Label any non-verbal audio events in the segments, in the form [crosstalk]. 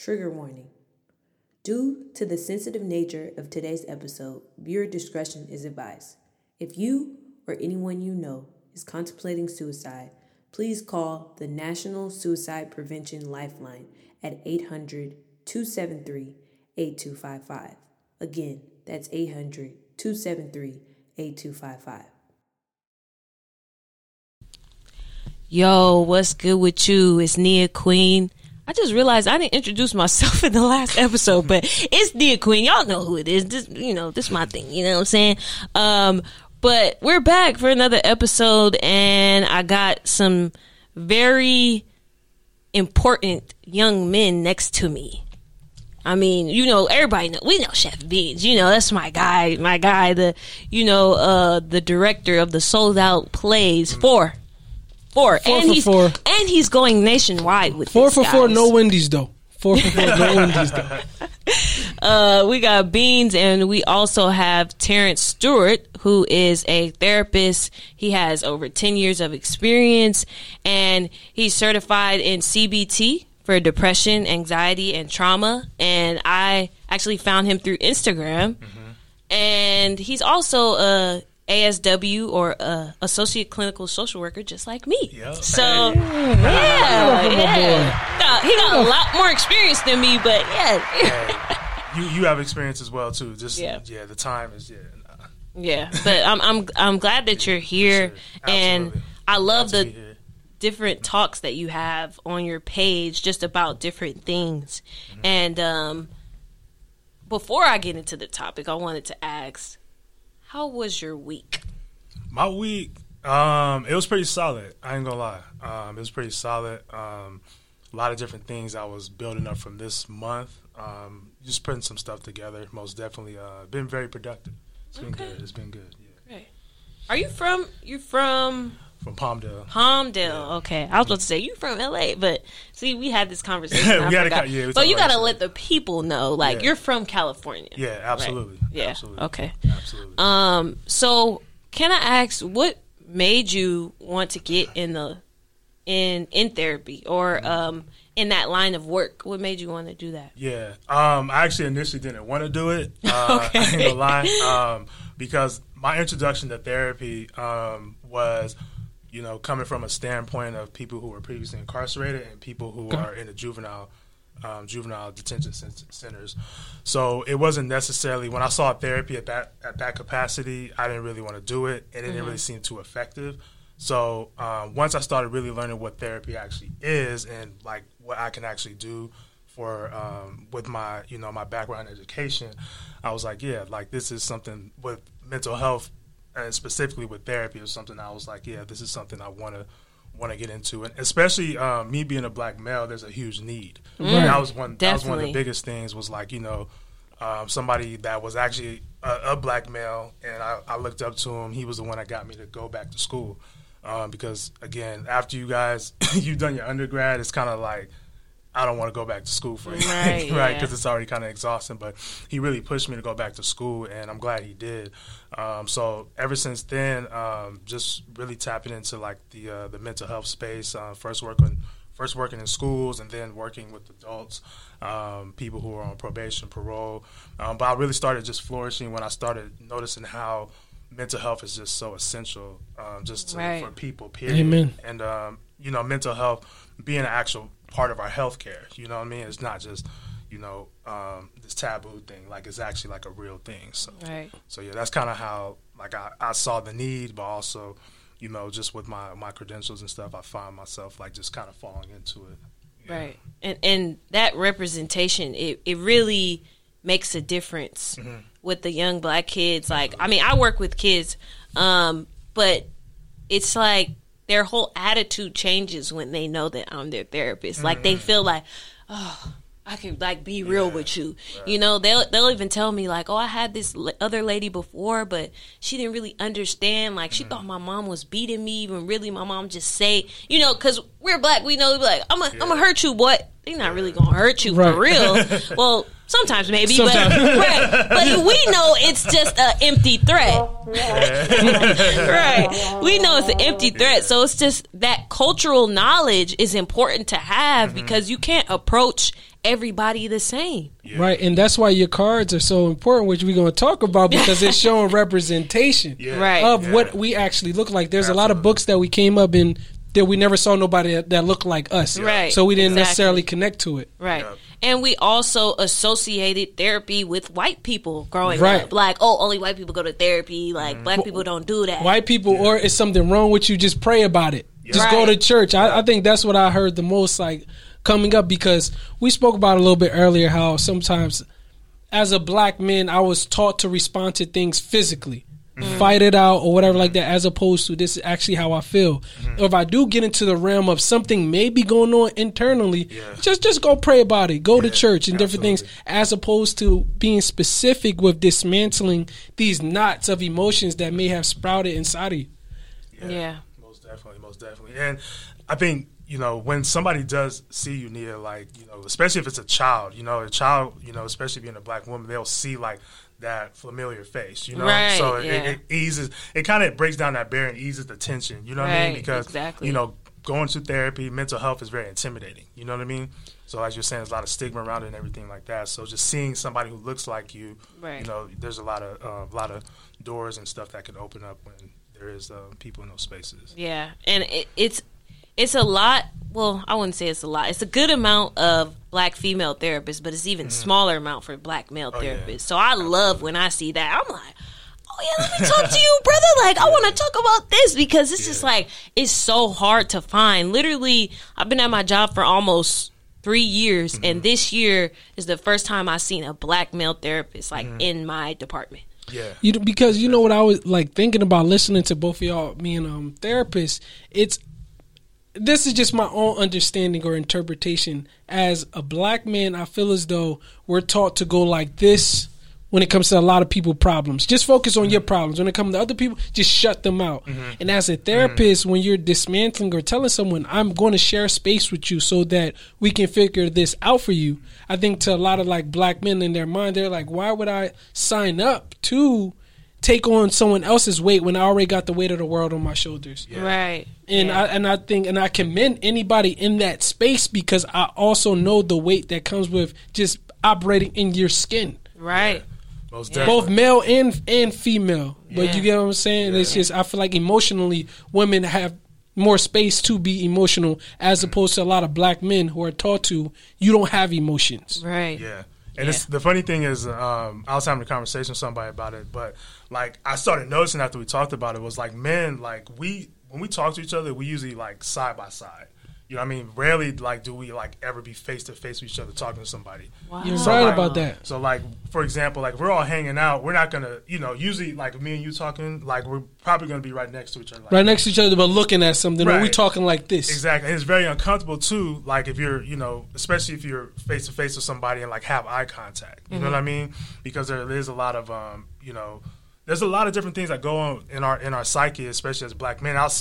Trigger warning. Due to the sensitive nature of today's episode, viewer discretion is advised. If you or anyone you know is contemplating suicide, please call the National Suicide Prevention Lifeline at 800 273 8255. Again, that's 800 273 8255. Yo, what's good with you? It's Nia Queen. I just realized I didn't introduce myself [laughs] in the last episode, but it's Nia Queen. Y'all know who it is. This, you know, this is my thing. You know what I'm saying? Um, but we're back for another episode, and I got some very important young men next to me. I mean, you know, everybody know we know Chef Beans. You know, that's my guy, my guy, the you know, uh the director of the sold out plays four. Four. Four and for he's four. and he's going nationwide with Four this, for four, no Wendy's though. Four for four, no [laughs] Wendy's though. Uh, we got Beans, and we also have Terrence Stewart, who is a therapist. He has over 10 years of experience, and he's certified in CBT for depression, anxiety, and trauma. And I actually found him through Instagram. And he's also a ASW or a associate clinical social worker, just like me. Yep. So, yeah, yeah. Got- he got a lot more experience than me, but yeah. [laughs] you you have experience as well too. Just Yeah. yeah, the time is yeah. nah. Yeah, but I'm I'm I'm glad that you're here, Sure. and I love Glad the different talks that you have on your page just about different things. Mm-hmm. And um, before I get into the topic, I wanted to ask, how was your week? My week, um, it was pretty solid. I ain't gonna lie. Um, it was pretty solid. Um, a lot of different things I was building up from this month. Um, just putting some stuff together. Most definitely, uh, been very productive. It's been Okay. good. It's been good. Yeah. Are you from you from From Palmdale. Palmdale? Okay, I was about to say you from LA, but see, we had this conversation. [laughs] We had a yeah, but you gotta let the people know, like Yeah. you're from California. Yeah, absolutely. Yeah. Absolutely. Okay. Absolutely. Um. So, can I ask what made you want to get in the in in therapy or um in that line of work? What made you want to do that? Yeah. Um, I actually initially didn't want to do it. Uh, [laughs] I ain't gonna lie. Um, because my introduction to therapy um, was, you know, coming from a standpoint of people who were previously incarcerated and people who are in the juvenile. Um, juvenile detention centers, so it wasn't necessarily when I saw therapy at that at that capacity. I didn't really want to do it, and it didn't really seem too effective. So um, once I started really learning what therapy actually is and like what I can actually do for um, with my you know my background education, I was like, yeah, like this is something with mental health and specifically with therapy is something I was like, yeah, this is something I want to want to get into, and especially um, me being a black male, there's a huge need. And that was one. That was one of the biggest things. Was like you know. Um, somebody that was actually a, a black male, and I, I looked up to him. He was the one that got me to go back to school, um, because again, after you guys [laughs] you've done your undergrad, it's kind of like I don't want to go back to school for anything, Right, [laughs] right? yeah. Because it's already kind of exhausting. But he really pushed me to go back to school, and I'm glad he did. Um, so ever since then, um, just really tapping into like the uh, the mental health space. Uh, first working first working in schools, and then working with adults, um, people who are on probation, parole. Um, but I really started just flourishing when I started noticing how mental health is just so essential, um, just to, Right. for people. Period. Amen. And um, you know, mental health being an actual part of our healthcare. You know what I mean? It's not just you know um, this taboo thing. Like it's actually like a real thing. So Right. so yeah, that's kind of how like I, I saw the need, but also you know just with my my credentials and stuff, I find myself like just kind of falling into it. Yeah. Right. And and that representation it it really makes a difference Mm-hmm. with the young black kids. Like I mean, I work with kids, um, but it's like their whole attitude changes when they know that I'm their therapist. Like Mm-hmm. they feel like, oh, I can like be real with you. You know, they'll they'll even tell me like, oh, I had this l- other lady before, but she didn't really understand. Like Mm-hmm. she thought my mom was beating me, when really my mom just say, you know, because we're black, we know like I'm a am gonna hurt you, boy. They're not really gonna hurt you Right. for real. [laughs] well, Sometimes maybe, Sometimes. but [laughs] right. But we know it's just an empty threat. [laughs] right. We know it's an empty threat. So it's just that cultural knowledge is important to have because you can't approach everybody the same. Right, and that's why your cards are so important, which we're going to talk about [laughs] because it's showing representation Yeah. Right. of Yeah. what we actually look like. There's a lot of books that we came up in that we never saw nobody that, that looked like us. Right, So we didn't exactly. necessarily connect to it. Right. Yep. And we also associated therapy with white people growing Right. up. Like, oh, only white people go to therapy. Like, mm-hmm. black people don't do that. White people, or is something wrong with you? Just pray about it. Just go to church. I, I think that's what I heard the most, like coming up, because we spoke about a little bit earlier how sometimes, as a black man, I was taught to respond to things physically, mm-hmm. fight it out or whatever like that, as opposed to this is actually how I feel. Or if I do get into the realm of something maybe going on internally, just just go pray about it, go to church and different things, as opposed to being specific with dismantling these knots of emotions that may have sprouted inside of you. Yeah. Most definitely, most definitely. And I think, you know, when somebody does see you, Nia, like, you know, especially if it's a child, you know, a child, you know, especially being a black woman, they'll see like that familiar face, you know? Right, so it, yeah. it, it eases, it kind of breaks down that barrier and eases the tension, you know what I mean? Because, exactly. you know, going to therapy, mental health is very intimidating, you know what I mean? So as you're saying, there's a lot of stigma around it and everything like that. So just seeing somebody who looks like you, Right. you know, there's a lot of, uh, lot of doors and stuff that can open up when there is uh, people in those spaces. Yeah. And it, it's it's a lot. Well, I wouldn't say it's a lot. It's a good amount of black female therapists, but it's even smaller amount for black male. Oh, yeah. therapists. So I love when I see that. I'm like, oh yeah, let me talk to you, brother. Like I want to talk about this because it's just like it's so hard to find. Literally, I've been at my job for almost three years, Mm-hmm. and this year is the first time I've seen a black male therapist like Mm-hmm. in my department. Yeah. You because you know what I was like thinking about listening to both of y'all, me and um therapists. It's this is just my own understanding or interpretation. As a black man, I feel as though we're taught to go like this when it comes to a lot of people problems. Just focus on your problems. When it comes to other people, just shut them out. Mm-hmm. And as a therapist, when you're dismantling or telling someone, I'm going to share space with you so that we can figure this out for you. I think to a lot of like black men in their mind, they're like, why would I sign up to take on someone else's weight when I already got the weight of the world on my shoulders? Right. And Yeah. I and I think and I commend anybody in that space because I also know the weight that comes with just operating in your skin. right. Most Yeah. definitely. Both male and and female. But you get what I'm saying? It's just I feel like emotionally women have more space to be emotional as mm. opposed to a lot of black men who are taught to you don't have emotions. Right. Yeah. And it's, the funny thing is, um, I was having a conversation with somebody about it, but like I started noticing after we talked about it was like men, like we when we talk to each other, we usually like side by side. You know what I mean? Rarely like do we like ever be face to face with each other talking to somebody. Wow. You're So, right like- about that. So like for example, like we're all hanging out, we're not gonna, you know, usually like me and you talking, like we're probably gonna be right next to each other. Like, Right next to each other but looking at something. Or we Right. talking like this. Exactly. And it's very uncomfortable too, like if you're, you know, especially if you're face to face with somebody and like have eye contact. You know what I mean? Because there is a lot of um, you know, there's a lot of different things that go on in our in our psyche, especially as black men. I'll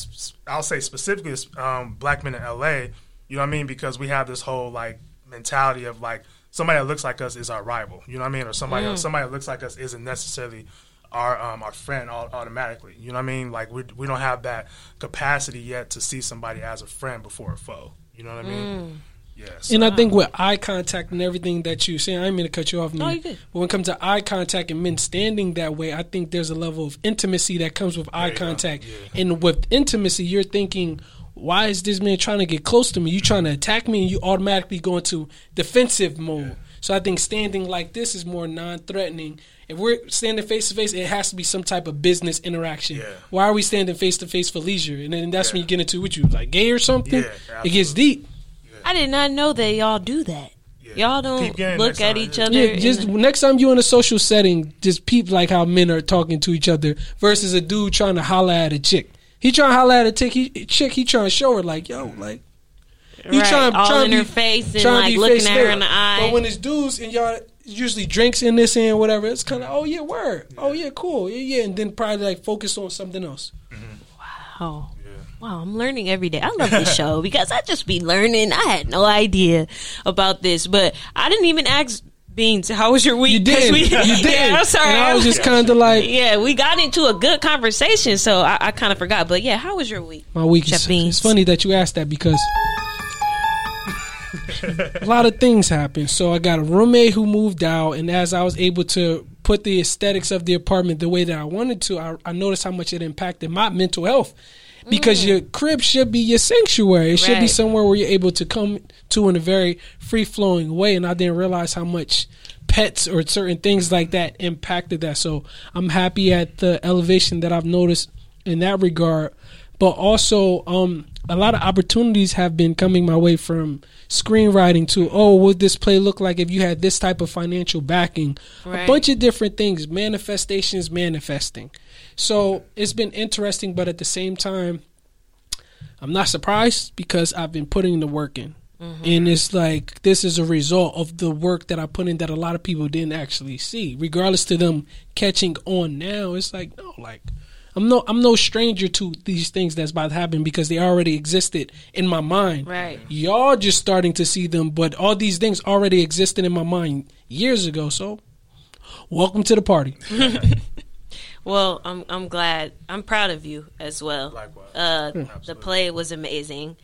I'll say specifically as um, black men in LA, you know what I mean? Because we have this whole like mentality of like somebody that looks like us is our rival. You know what I mean? Or somebody else, somebody that looks like us isn't necessarily our um, our friend au- automatically. You know what I mean? Like we we don't have that capacity yet to see somebody as a friend before a foe. You know what I mean? Yes. And I think with eye contact and everything that you say, I didn't mean to cut you off. No, Nia, you good. But when it comes to eye contact and men standing that way, I think there's a level of intimacy that comes with eye you contact. Yeah. And with intimacy, you're thinking, why is this man trying to get close to me? You trying to attack me, and you automatically go into defensive mode. So I think standing like this is more non-threatening. If we're standing face to face, it has to be some type of business interaction. Yeah. Why are we standing face to face for leisure? And then that's when you get into what you like gay or something. Yeah, it gets deep. I did not know that y'all do that. Yeah. Y'all don't look at each other. Yeah, just the- next time you're in a social setting, just peep like how men are talking to each other versus a dude trying to holla at a chick. He trying to holla at a chick. He, chick. He trying to show her like, yo, like he right, trying, all trying in to her be- face and trying to like be looking at her there. in the eye. But when it's dudes and y'all usually drinks in this and whatever, it's kind of oh yeah, word, oh yeah, cool, yeah, yeah, and then probably like focus on something else. oh. Wow, I'm learning every day. I love this show [laughs] because I just be learning. I had no idea about this, but I didn't even ask Beans, how was your week? You did. We, you did. Yeah, I'm sorry. And I was just kind of [laughs] like, yeah, we got into a good conversation, so I, I kind of forgot. But yeah, how was your week? My week Chef is Beans. It's funny that you asked that because a lot of things happened. So I got a roommate who moved out, and as I was able to put the aesthetics of the apartment the way that I wanted to, I, I noticed how much it impacted my mental health. Because your crib should be your sanctuary. It should be Mm. Somewhere where you're able to come to in a very free flowing way. And I didn't realize how much pets or certain things like that impacted that. So I'm happy at the elevation that I've noticed in that regard. But also, um, a lot of opportunities have been coming my way from screenwriting to, oh, would this play look like if you had this type of financial backing? A bunch of different things, manifestations, manifesting. So it's been interesting, but at the same time, I'm not surprised because I've been putting the work in. Mm-hmm. And it's like this is a result of the work that I put in that a lot of people didn't actually see. Regardless to them catching on now, it's like no, like I'm no I'm no stranger to these things that's about to happen because they already existed in my mind. Right. Y'all just starting to see them, but all these things already existed in my mind years ago. So welcome to the party. [laughs] Well, I'm I'm glad. I'm proud of you as well. Likewise. Uh, the play was amazing,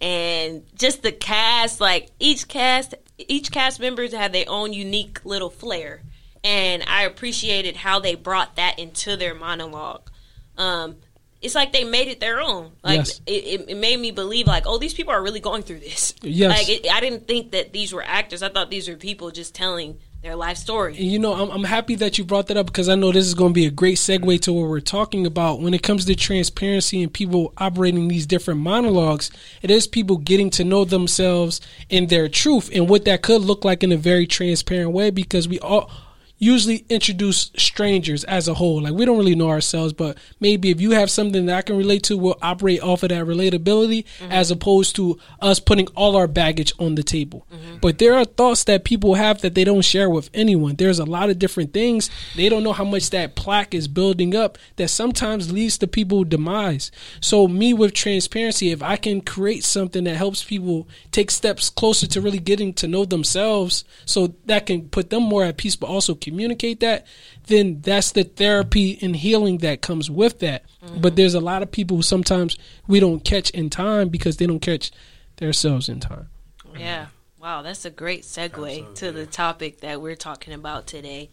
and just the cast, like each cast, each cast members had their own unique little flair, and I appreciated how they brought that into their monologue. Um, it's like they made it their own. Like Yes. it, it, it made me believe, like, oh, these people are really going through this. Yes. Like it, I didn't think that these were actors. I thought these were people just telling their life story. You know, I'm, I'm happy that you brought that up because I know this is going to be a great segue to what we're talking about. When it comes to transparency and people operating these different monologues, it is people getting to know themselves and their truth and what that could look like in a very transparent way because we all usually introduce strangers as a whole. Like we don't really know ourselves, but maybe if you have something that I can relate to, we'll operate off of that relatability mm-hmm. as opposed to us putting all our baggage on the table. Mm-hmm. But there are thoughts that people have that they don't share with anyone. There's a lot of different things. They don't know how much that plaque is building up that sometimes leads to people demise. So me with transparency, if I can create something that helps people take steps closer to really getting to know themselves so that can put them more at peace but also communicate that, then that's the therapy and healing that comes with that. But mm-hmm. there's a lot of people who sometimes we don't catch in time because they don't catch themselves in time. Yeah. Wow, that's a great segue to the topic that we're talking about today.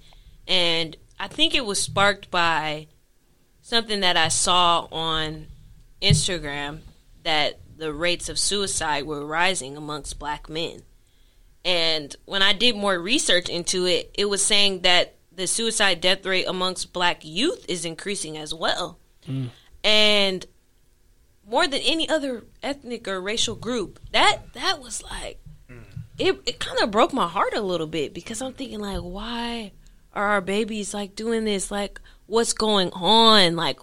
And I think it was sparked by something that I saw on Instagram that the rates of suicide were rising amongst black men. And when I did more research into it, it was saying that the suicide death rate amongst black youth is increasing as well. And more than any other ethnic or racial group, that that was like it it kind of broke my heart a little bit because I'm thinking like why are our babies like doing this? Like what's going on? Like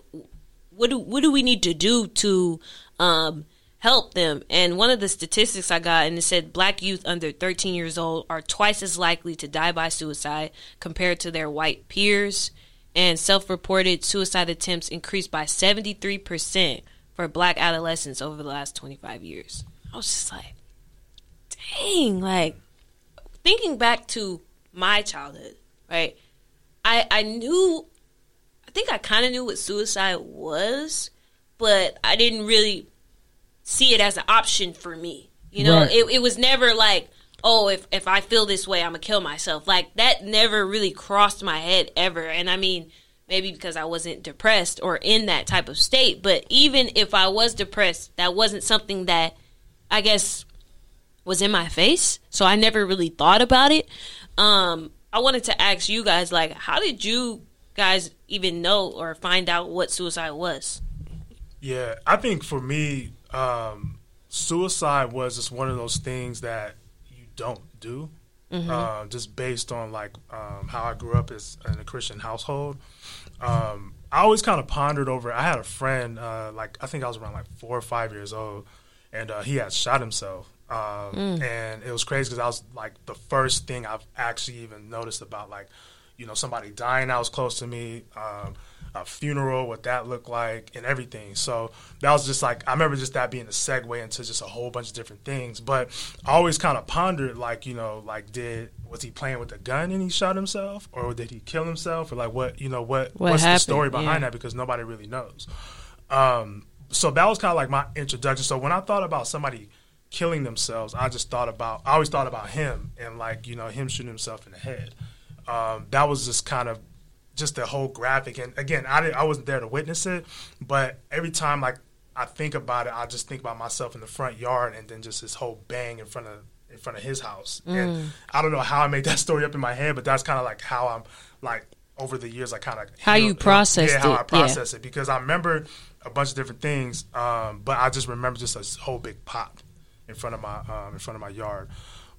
what do what do we need to do to um help them and one of the statistics I got and it said black youth under 13 years old are twice as likely to die by suicide compared to their white peers and self-reported suicide attempts increased by 73% for black adolescents over the last 25 years. I was just like dang, like thinking back to my childhood, right? I I knew I think I kind of knew what suicide was, but I didn't really see it as an option for me. You know, Right. it it was never like, oh, if if I feel this way, I'm gonna kill myself. Like that never really crossed my head ever. And I mean, maybe because I wasn't depressed or in that type of state, but even if I was depressed, that wasn't something that I guess was in my face. So I never really thought about it. Um, I wanted to ask you guys, like, how did you guys even know or find out what suicide was? Yeah, I think for me, um, suicide was just one of those things that you don't do, uh, just based on like um, how I grew up as in a Christian household. Um, I always kind of pondered over. I had a friend, uh, like I think I was around like four or five years old, and uh, he had shot himself. Um, And it was crazy because I was like the first thing I've actually even noticed about like, you know, somebody dying that was close to me. Um, a funeral, what that looked like, and everything. So that was just like I remember just that being a segue into just a whole bunch of different things. But I always kind of pondered, like you know, like did was he playing with a gun and he shot himself, or did he kill himself, or like what you know what, What what's happened? the story behind Yeah. that because nobody really knows. Um, so that was kind of like my introduction. So when I thought about somebody killing themselves, I just thought about I always thought about him and like you know him shooting himself in the head. Um, that was just kind of just the whole graphic. And again, I didn't, I wasn't there to witness it, but every time like I think about it, I just think about myself in the front yard and then just this whole bang in front of in front of his house. And I don't know how I made that [laughs] story up in my head, but that's kind of like how I'm like over the years I kind of How you processed yeah, how it, I yeah. process it because I remember a bunch of different things, um, but I just remember just a whole big pop in front of my um, in front of my yard.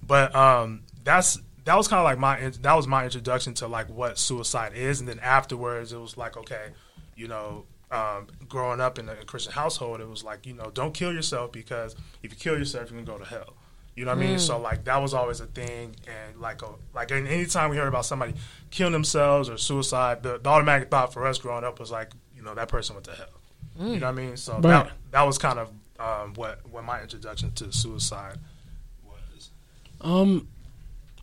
But um, that's that was kind of like my that was my introduction to like what suicide is, and then afterwards it was like okay, you know. Um, growing up in a Christian household, it was like you know, don't kill yourself because if you kill yourself, you're gonna go to hell. You know what I mean? So like that was always a thing, and like a, like and anytime we heard about somebody killing themselves or suicide, the, the automatic thought for us growing up was like, you know, that person went to hell. You know what I mean? So Right. that that was kind of um, what what my introduction to suicide was. Um,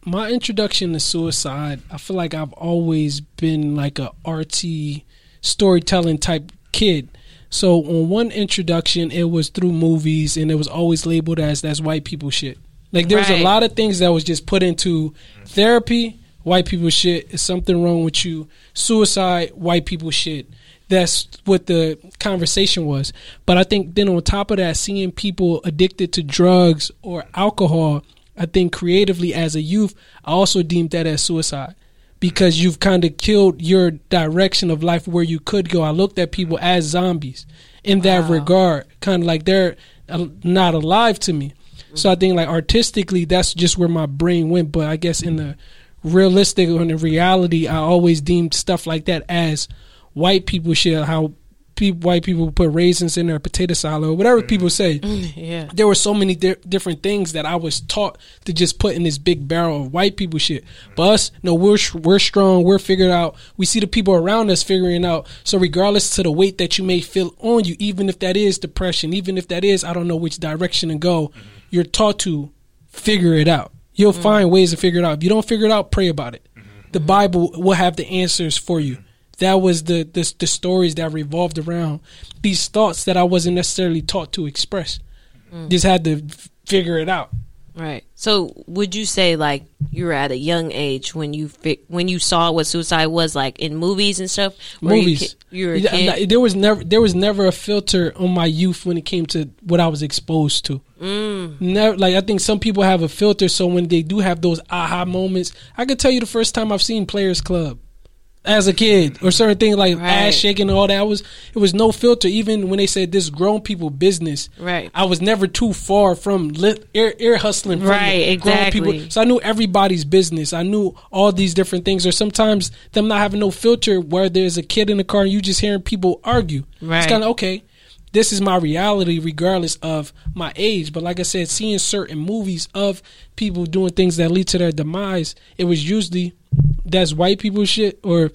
my introduction to suicide, I feel like I've always been like a RT storytelling type kid. So on one introduction, it was through movies, and it was always labeled as that's white people shit. Like there's Right. a lot of things that was just put into therapy. White people shit is something wrong with you. Suicide, white people shit. That's what the conversation was. But I think then on top of that, seeing people addicted to drugs or alcohol, I think creatively as a youth, I also deemed that as suicide because you've kind of killed your direction of life where you could go. I looked at people as zombies in that regard, kind of like they're not alive to me. So I think like artistically, that's just where my brain went. But I guess in the realistic or in the reality, I always deemed stuff like that as white people shit. How pe- white people put raisins in their potato salad or whatever people mm. say mm, Yeah. there were so many di- different things that I was taught to just put in this big barrel of white people shit. But us, no, we're sh- we're strong. We're figured out. We see the people around us figuring out. So regardless to the weight that you may feel on you, even if that is depression, even if that is I don't know which direction to go, mm-hmm. you're taught to figure it out. You'll mm. find ways to figure it out. If you don't figure it out, pray about it. Mm-hmm. The mm-hmm. Bible will have the answers for you. That was the, the the stories that revolved around these thoughts that I wasn't necessarily taught to express. Just had to figure it out. Right. So, would you say like you were at a young age when you fi- when you saw what suicide was like in movies and stuff? You Movies. ki- You, were a kid? There was never there was never a filter on my youth when it came to what I was exposed to. Mm. Never like I think some people have a filter, so when they do have those aha moments, I could tell you the first time I've seen Players Club as a kid or certain things like Right. ass shaking and all that was it was no filter. Even when they said this grown people business, Right. I was never too far from lit, ear, ear hustling. Right, the grown exactly. people. So I knew everybody's business. I knew all these different things. Or sometimes them not having no filter where there's a kid in the car and you just hearing people argue. Right. It's kind of okay. This is my reality regardless of my age. But like I said, seeing certain movies of people doing things that lead to their demise, it was usually that's white people shit or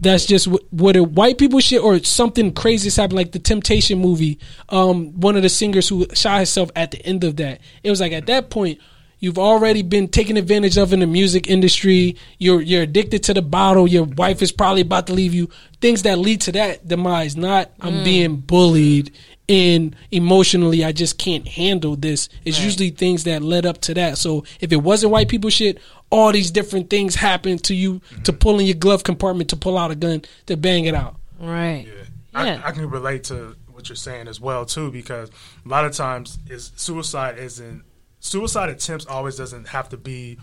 that's just what, what it, white people shit or something crazy is happening like the temptation movie um one of the singers who shot herself at the end of that it was like at that point you've already been taken advantage of in the music industry. You're you're addicted to the bottle. Your wife is probably about to leave you. Things that lead to that demise not i'm mm. being bullied and emotionally. I just can't handle this. It's usually things that led up to that. So if it wasn't white people shit all these different things happen to you to mm-hmm. pull in your glove compartment to pull out a gun to bang it out. Right. Yeah. Yeah. I, I can relate to what you're saying as well too because a lot of times is suicide isn't suicide attempts always doesn't have to be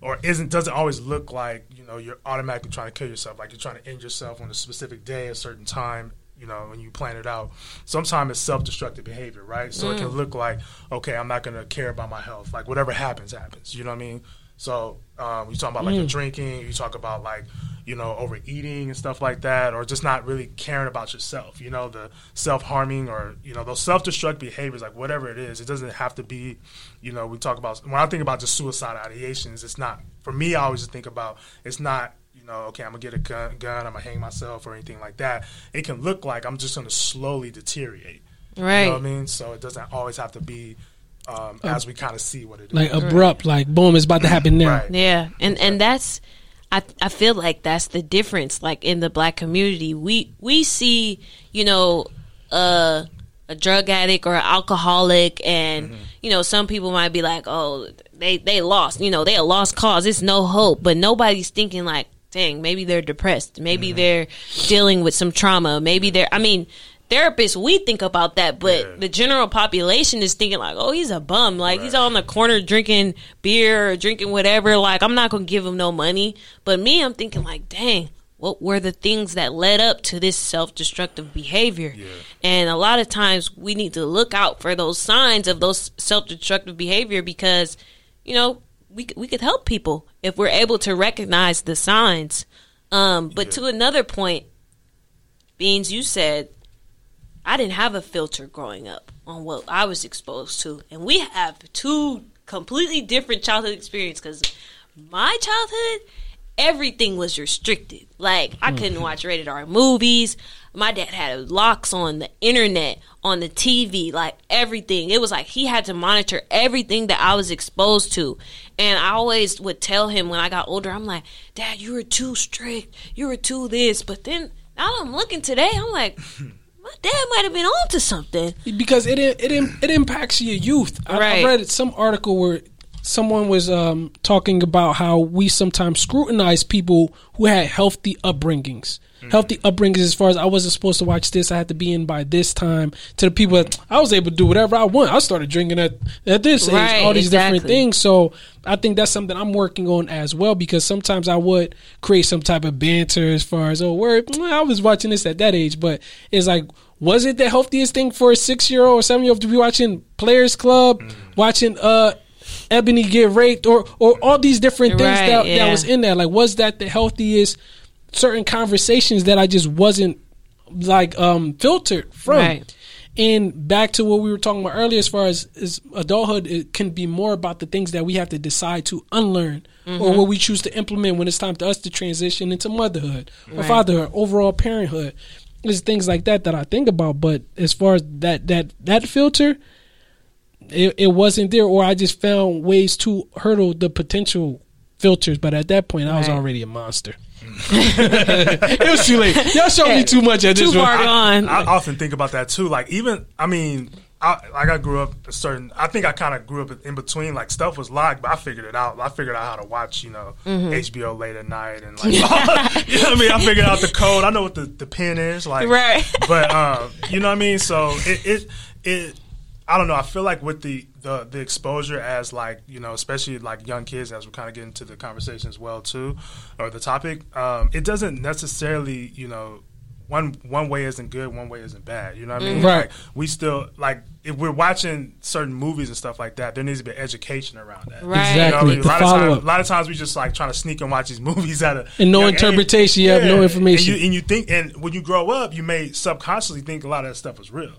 or isn't doesn't always look like you know you're automatically trying to kill yourself. Like you're trying to end yourself on a specific day a certain time you know when you plan it out. Sometimes it's self-destructive behavior right? So it can look like okay i'm not going to care about my health. Like whatever happens happens. You know what i mean? So um, you talk about like the drinking you talk about like you know overeating and stuff like that or just not really caring about yourself you know the self-harming or you know those self-destruct behaviors like whatever it is it doesn't have to be you know we talk about when i think about just suicide ideations it's not for me i always just think about it's not you know, okay, I'm gonna get a gun, gun, I'm gonna hang myself or anything like that. It can look like I'm just gonna slowly deteriorate. Right. You know what I mean? So it doesn't always have to be um, as we kind of see what it is. Like abrupt, like boom, it's about to happen now. Right. Yeah, and and that's I I feel like that's the difference. Like in the black community, we we see you know uh, a drug addict or an alcoholic, and you know some people might be like, oh, they they lost, you know, they a lost cause. It's no hope, but nobody's thinking like, dang, maybe they're depressed, maybe they're dealing with some trauma, maybe they're. I mean. Therapists, we think about that, but Yeah. the general population is thinking like, "Oh, he's a bum. Like he's on the corner drinking beer or drinking whatever. Like I'm not gonna give him no money." But me, I'm thinking like, "Dang, what were the things that led up to this self-destructive behavior?" And a lot of times, we need to look out for those signs of those self-destructive behavior because, you know, we we could help people if we're able to recognize the signs. Um, but to another point, Beans, you said I didn't have a filter growing up on what I was exposed to, and we have two completely different childhood experiences. Because my childhood, everything was restricted. Like I hmm. couldn't watch rated R movies. My dad had locks on the internet, on the TV, like everything. It was like he had to monitor everything that I was exposed to. And I always would tell him when I got older, I'm like, Dad, you were too strict. You were too this. But then now I'm looking today, I'm like, [laughs] my dad might have been on to something. because it it it, it impacts your youth. I, I Right. read some article where someone was um, talking about how we sometimes scrutinize people who had healthy upbringings. Healthy upbringings, as far as I wasn't supposed to watch this, I had to be in by this time. To the people that I was able to do whatever I want. I started drinking at at this Right, age, all these different things. So I think that's something I'm working on as well because sometimes I would create some type of banter as far as oh, word, I was watching this at that age, but it's like was it the healthiest thing for a six year old or seven year old to be watching Players Club, watching uh Ebony get raped, or or all these different things Right, that, yeah. that was in there? Like, was that the healthiest? Certain conversations that I just wasn't like um filtered from. Right. And back to what we were talking about earlier, as far as, as adulthood, it can be more about the things that we have to decide to unlearn, Mm-hmm. or what we choose to implement when it's time to us to transition into motherhood or Right. fatherhood, overall parenthood. There's things like that that I think about. But as far as that that that filter, it, it wasn't there, or I just found ways to hurdle the potential filters. But at that point, I was already a monster. [laughs] it was too late. Y'all showed me too much at Too this far gone. I often think about that too. Like even, I mean, I, like I grew up a certain. I think I kind of grew up in between. Like stuff was locked, but I figured it out. I figured out how to watch, you know, Mm-hmm. HBO late at night and like, [laughs] you know what I mean. I figured out the code. I know what the, the pin is. Like, Right. But um, you know what I mean. So it it it. I don't know. I feel like with the, the the exposure as like you know, especially like young kids, as we're kind of getting to the conversation as well too, or the topic, um, it doesn't necessarily you know one one way isn't good, one way isn't bad. You know what I mean? Right. Like, we still like if we're watching certain movies and stuff like that, there needs to be education around that. Right. You know I Exactly. mean? A lot of times, follow-up. a lot of times we just like trying to sneak and watch these [laughs] movies at a And no young age. interpretation, you have no information. And you, and you think, and when you grow up, you may subconsciously think a lot of that stuff is real.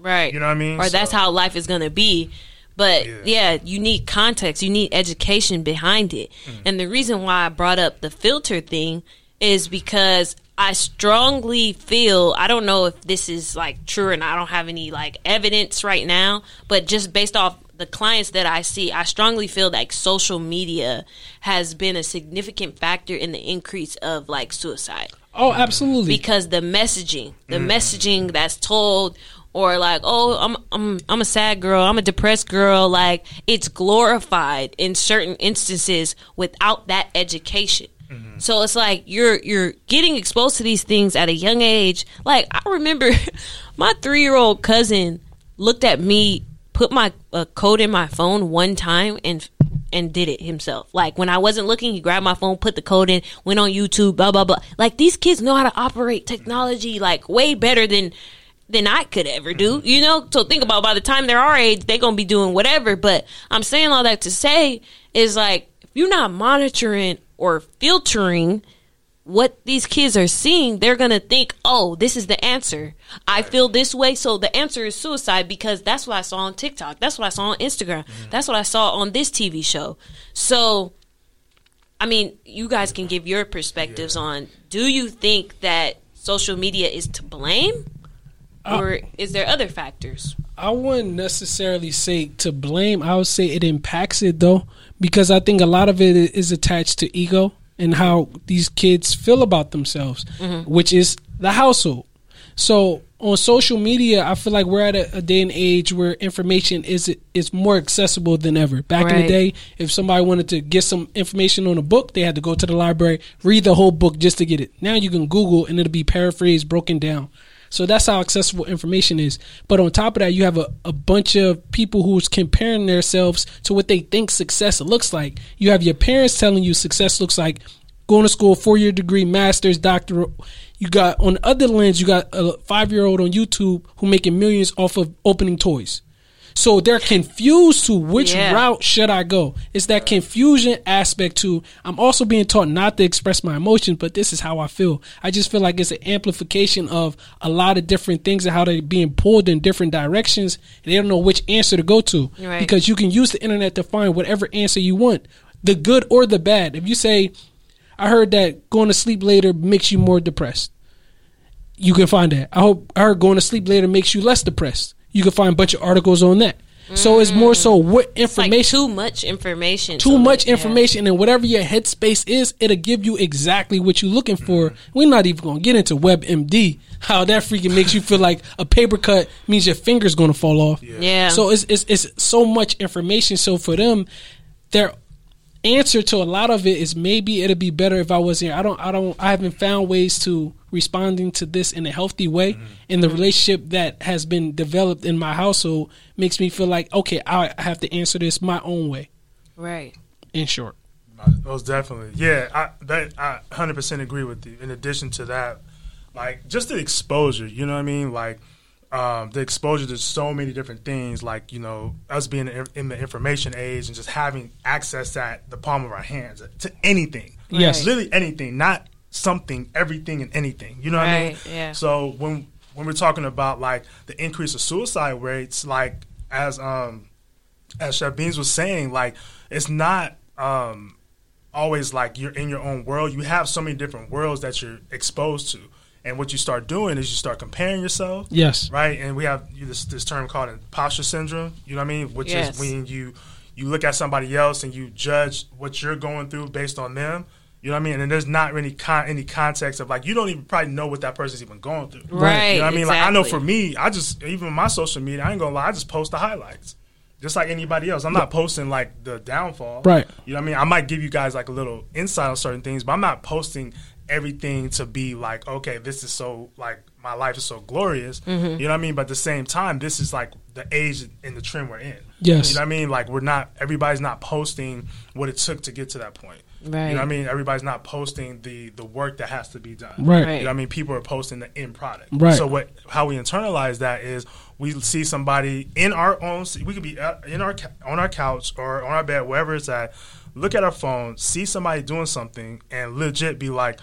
Right. You know what I mean? Or that's how life is going to be. But Yeah. yeah. you need context, you need education behind it. Mm. And the reason why I brought up the filter thing is because I strongly feel, I don't know if this is like true and I don't have any like evidence right now, but just based off the clients that I see, I strongly feel like social media has been a significant factor in the increase of like suicide Oh, absolutely. because the messaging, the messaging that's told, or like, oh, I'm I'm I'm a sad girl, I'm a depressed girl, like it's glorified in certain instances without that education. So it's like you're you're getting exposed to these things at a young age. Like I remember, [laughs] my three year old cousin looked at me, put my uh, code in my phone one time, and and did it himself. Like when I wasn't looking, he grabbed my phone, put the code in, went on YouTube, blah blah blah. Like these kids know how to operate technology like way better than than I could ever do. Mm-hmm. You know? So think about by the time they're our age, they're gonna be doing whatever. But I'm saying all that to say is like if you're not monitoring or filtering what these kids are seeing, they're gonna think, "Oh, this is the answer. I feel this way, so the answer is suicide because that's what I saw on TikTok. That's what I saw on Instagram. Mm-hmm. That's what I saw on this TV show." So I mean, you guys can give your perspectives on. Do you think that social media is to blame, Uh, or is there other factors? I wouldn't necessarily say to blame. I would say it impacts it though, because I think a lot of it is attached to ego and how these kids feel about themselves, which is the household. So on social media, I feel like we're at a, a day and age where information is is more accessible than ever. Back in the day, if somebody wanted to get some information on a book, they had to go to the library, read the whole book just to get it. Now you can Google and it'll be paraphrased, broken down. So that's how accessible information is. But on top of that, you have a, a bunch of people who's comparing themselves to what they think success looks like. You have your parents telling you success looks like going to school, four year degree, master's, doctorate. You got on the other lens, you got a five year old on YouTube who making millions off of opening toys. So they're confused to which Yeah. route should I go. It's that confusion aspect to I'm also being taught not to express my emotions, but this is how I feel. I just feel like it's an amplification of a lot of different things and how they're being pulled in different directions. And they don't know which answer to go to. Right. Because you can use the internet to find whatever answer you want. The good or the bad. If you say, I heard that going to sleep later makes you more depressed. You can find that. I hope I heard going to sleep later makes you less depressed. You can find a bunch of articles on that. So it's more so mm. what It's like information too much information. too so much that- yeah. information and whatever your headspace is, it'll give you exactly what you're looking for. Mm-hmm. We're not even gonna get into WebMD, how that freaking makes you feel like a paper cut means your finger's gonna fall off. Yeah. So it's it's it's so much information. So for them, their answer to a lot of it is maybe it'd be better if I was here. I don't I don't I haven't found ways to responding to this in a healthy way. Mm-hmm. And the relationship that has been developed in my household makes me feel like, okay, I have to answer this my own way. Right. In short. Most definitely, yeah. I that I hundred percent agree with you. In addition to that, like just the exposure, you know what I mean? Like um, the exposure to so many different things, like you know us being in, the information age and just having access at the palm of our hands to anything. Yes. literally anything, not something, everything, and anything. You know what I mean? Yeah. So when when we're talking about like the increase of suicide rates, like as um as Chef Beans was saying, like it's not um always like you're in your own world. You have so many different worlds that you're exposed to. And what you start doing is you start comparing yourself. Yes. Right? And we have this this term called imposter syndrome, you know what I mean? Which Yes. is when you you look at somebody else and you judge what you're going through based on them. You know what I mean? And there's not really con- any context of like you don't even probably know what that person's even going through. Right, You know what I mean? Like I know for me, I just even my social media, I ain't gonna lie, I just post the highlights. Just like anybody else. I'm not posting like the downfall. Right. You know what I mean? I might give you guys like a little insight on certain things, but I'm not posting everything to be like, okay, this is so like my life is so glorious. Mm-hmm. You know what I mean? But at the same time, this is like the age and the trend we're in. Yes. You know what I mean? Like we're not everybody's not posting what it took to get to that point. Right. You know what I mean? Everybody's not posting the the work that has to be done. Right. Right. You know what I mean? People are posting the end product. Right. So what? How we internalize that is we see somebody in our own. We could be uh, in our on our couch or on our bed, wherever it's at. Look at our phone, see somebody doing something, and legit be like,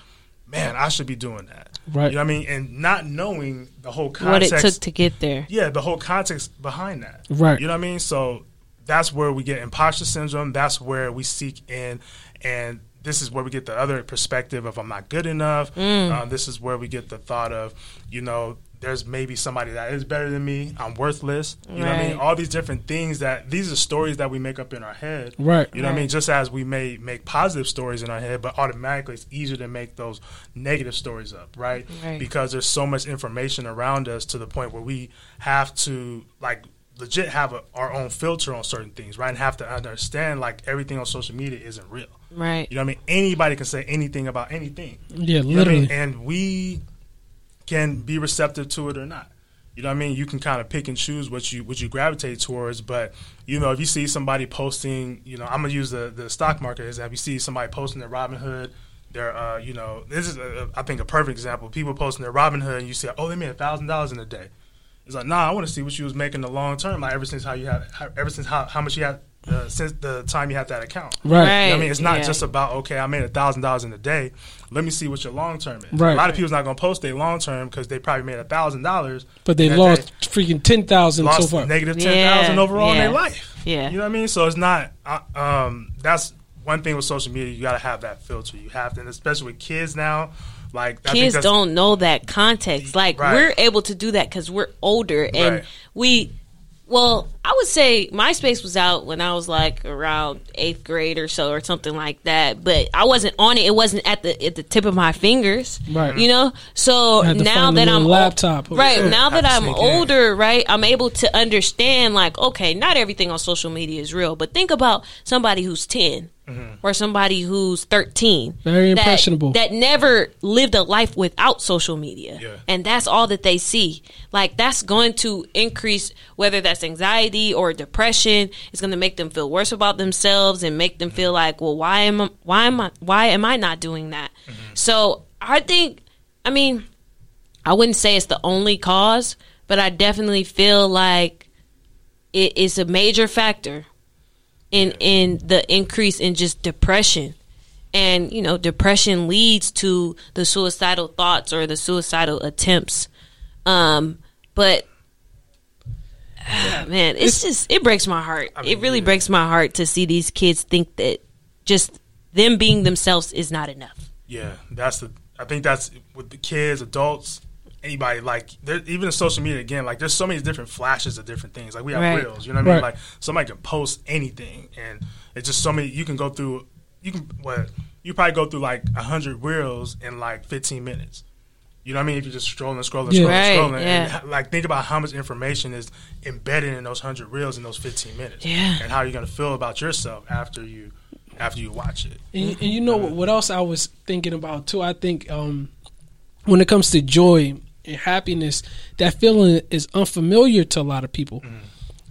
"Man, I should be doing that." Right. You know what I mean? And not knowing the whole context. What context. it took to get there. yeah, the whole context behind that. Right. You know what I mean? So that's where we get imposter syndrome. That's where we seek in, and this is where we get the other perspective of I'm not good enough. Mm. Um, this is where we get the thought of, you know, there's maybe somebody that is better than me. I'm worthless. You know what I mean? All these different things that these are stories that we make up in our head. Right. You know what I mean? Just as we may make positive stories in our head, but automatically it's easier to make those negative stories up, right? Right. Because there's so much information around us to the point where we have to like legit have a, our own filter on certain things, right? And have to understand like everything on social media isn't real. Right. You know what I mean? Anybody can say anything about anything. Yeah, You know I mean? literally. And we can be receptive to it or not. You know what I mean? You can kind of pick and choose what you what you gravitate towards, but you know if you see somebody posting, you know, I'm gonna use the the stock market as if you see somebody posting their Robinhood, their uh, you know, this is a, I think a perfect example. People posting their Robinhood, and you see, oh, they made a thousand dollars in a day. It's like, nah, I want to see what you was making the long term, like ever since how you how, ever since how, how much you had uh, since the time you had that account. Right. You know I mean, it's not Yeah. just about okay, I made a thousand dollars in a day. Let me see what your long term is. Right. A lot of people's not going to post their long term because they probably made a thousand dollars, But they that lost freaking ten thousand so lost far. negative Yeah, ten thousand overall in their life. Yeah. you know what I mean. So it's not. Uh, um, that's one thing with social media, you got to have that filter. You have to, and especially with kids now. Like I think kids that's- don't know that context. Like Right. we're able to do that because we're older and Right. we. Well, I would say MySpace was out when I was like around eighth grade or so, or something like that. But I wasn't on it. It wasn't at the at the tip of my fingers, Right. You know. So Had now that I'm little ol- laptop. right now that I'm sneak in. older, right, I'm able to understand. Like, okay, not everything on social media is real, but think about somebody who's 10 or somebody who's thirteen, Very that- impressionable. that never lived a life without social media. Yeah. And that's all that they see. Like that's going to increase whether that's anxiety or depression. It's going to make them feel worse about themselves and make them feel like, well, why am I, why am I why am I not doing that? So, I think I mean, I wouldn't say it's the only cause, but I definitely feel like it is a major factor in in the increase in just depression and you know depression leads to the suicidal thoughts or the suicidal attempts um but Oh, man it's, just it breaks my heart it really breaks my heart to see these kids think that just them being themselves is not enough Yeah, that's the. I think that's with the kids, adults, anybody. Like, there, even in social media, again, like there's so many different flashes of different things. Like we have Right. reels, you know what I mean? Like somebody can post anything, and it's just so many. You can go through. You can what? You probably go through like hundred reels in like 15 minutes. You know what I mean? If you're just scrolling, scrolling, scrolling, Right, scrolling, yeah. and like think about how much information is embedded in those hundred reels in those 15 minutes, Yeah. and how you're gonna feel about yourself after you after you watch it. And, and you know what, what else I was thinking about too? I think um, when it comes to joy and happiness, that feeling is unfamiliar to a lot of people.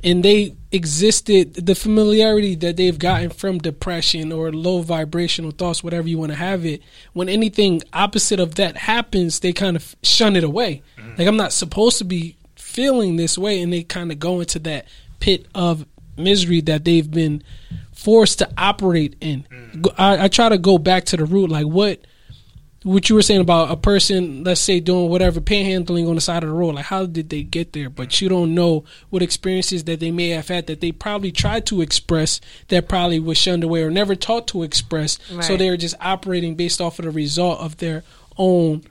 And they existed, the familiarity that they've gotten from depression or low vibrational thoughts, whatever you want to have it, when anything opposite of that happens, they kind of shun it away. Mm. Like, I'm not supposed to be feeling this way. And they kind of go into that pit of misery that they've been forced to operate in. Mm. Go- I, I try to go back to the root, like what what you were saying about a person, let's say doing whatever panhandling on the side of the road. Like how did they get there? But you don't know what experiences that they may have had that they probably tried to express that probably was shunned away or never taught to express. So they're just operating based off of the result of their own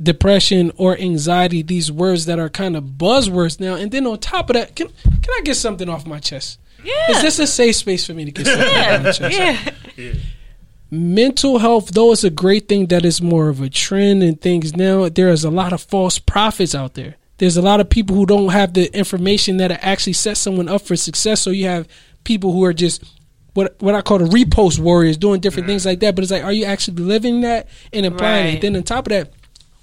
depression or anxiety. These words that are kind of buzzwords now. And then on top of that, can can I get something off my chest? yeah Is this a safe space for me to get something off my chest? yeah mental health though is a great thing that is more of a trend and things now. There is a lot of false prophets out there. There's a lot of people who don't have the information that actually set someone up for success. So you have people who are just what what I call the repost warriors doing different mm-hmm. things like that. But it's like are you actually living that and applying it? Then on top of that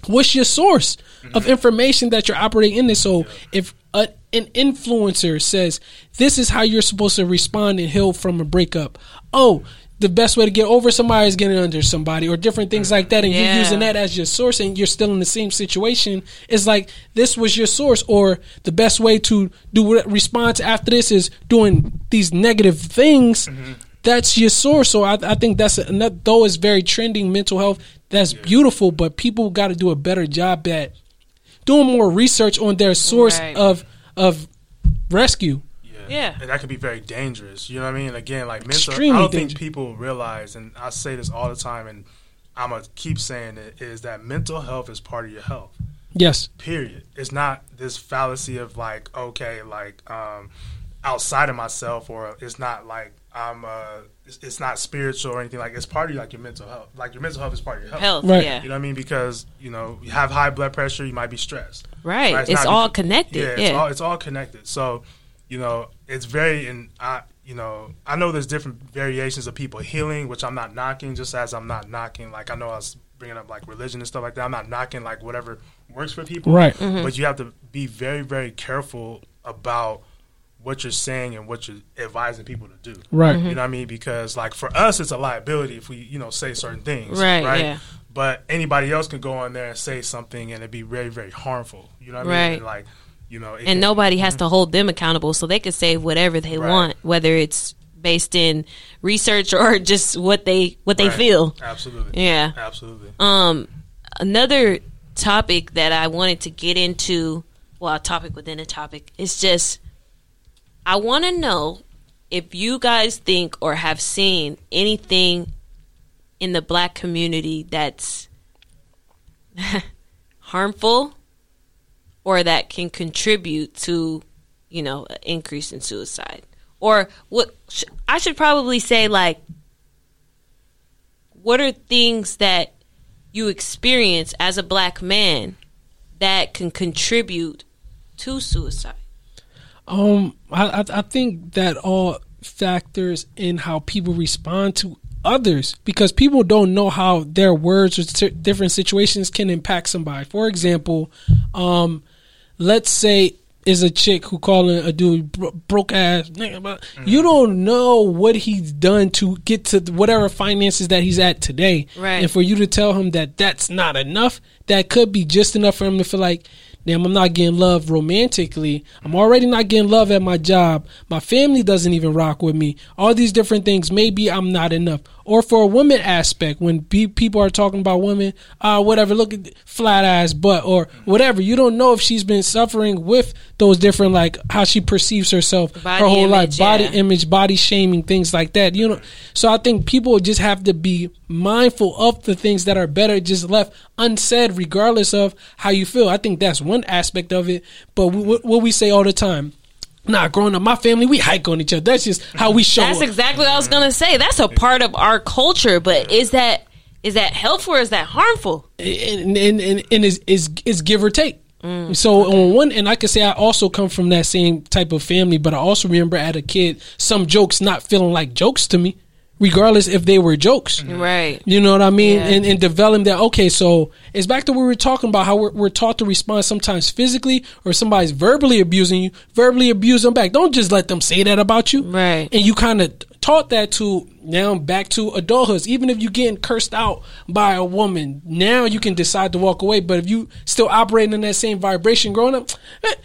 what's your source of mm-hmm. information that you're operating in this? So if a, an influencer says this is how you're supposed to respond and heal from a breakup. Oh the best way to get over somebody is getting under somebody or different things like that and you're using that as your source and you're still in the same situation. It's like this was your source or the best way to do response after this is doing these negative things. Mm-hmm. That's your source. So i, I think that's another though it's very trending mental health that's beautiful but people got to do a better job at doing more research on their source Right. of of rescue Yeah. and that can be very dangerous. You know what I mean? Again, like mental. Extremely I don't dangerous. think people realize, and I say this all the time, and I'm gonna keep saying it, is that mental health is part of your health. yes Period. It's not this fallacy of like, okay, like um, outside of myself, or it's not like I'm. Uh, it's, it's not spiritual or anything like. It's part of like your mental health. Like your mental health is part of your health. Health. Right. Yeah. You know what I mean? Because you know you have high blood pressure, you might be stressed. Right. Right, It's, not all becau- connected. Yeah, Yeah. it's all it's all connected. So, you know, it's very and I you know I know there's different variations of people healing, which I'm not knocking. Just as I'm not knocking, like I know I was bringing up like religion and stuff like that. I'm not knocking like whatever works for people. Right. Mm-hmm. But you have to be very very careful about what you're saying and what you're advising people to do. Right. Mm-hmm. You know what I mean? Because like for us, it's a liability if we you know say certain things. Right, Right. yeah. But anybody else can go on there and say something and it'd be very very harmful. You know what I mean? And, like you know, and nobody has to hold them accountable so they can say whatever they Right. want whether it's based in research or [laughs] just what they what they Right. feel Absolutely. Yeah. Absolutely. um another topic that i wanted to get into well a topic within a topic is just i want to know if you guys think or have seen anything in the black community that's [laughs] harmful or that can contribute to, you know, an increase in suicide. Or what sh- I should probably say like what are things that you experience as a black man that can contribute to suicide? Um, I, I think that all factors in how people respond to others because people don't know how their words or t- different situations can impact somebody. For example, um, let's say is a chick who calling a dude bro- broke ass nigga, but you mm-hmm. don't know what he's done to get to whatever finances that he's at today. Right. And for you to tell him that that's not enough, that could be just enough for him to feel like, damn, I'm not getting love romantically. I'm already not getting love at my job. My family doesn't even rock with me. All these different things. Maybe I'm not enough. Or for a woman aspect, when pe- people are talking about women, uh, whatever, look at flat ass butt or whatever. You don't know if she's been suffering with those different, like how she perceives herself Body her whole life, image, body yeah. image, body shaming, things like that. You know, so I think people just have to be mindful of the things that are better just left unsaid, regardless of how you feel. I think that's one aspect of it. But what we say all the time. Nah, growing up, my family, we hike on each other. That's just how we show That's up. exactly what I was gonna say. That's a part of our culture, but is that is that helpful or is that harmful? and and and, and is is is give or take. Mm. So on one, and I can say I also come from that same type of family, but I also remember as a kid some jokes not feeling like jokes to me, regardless if they were jokes. Right. You know what I mean? Yeah. And, and developing that, okay, so it's back to what we were talking about how we're, we're taught to respond sometimes physically or somebody's verbally abusing you, verbally abuse them back. Don't just let them say that about you. Right. And you kind of taught that to now back to adulthood. Even if you're getting cursed out by a woman, now you can decide to walk away. But if you still operating in that same vibration growing up, eh,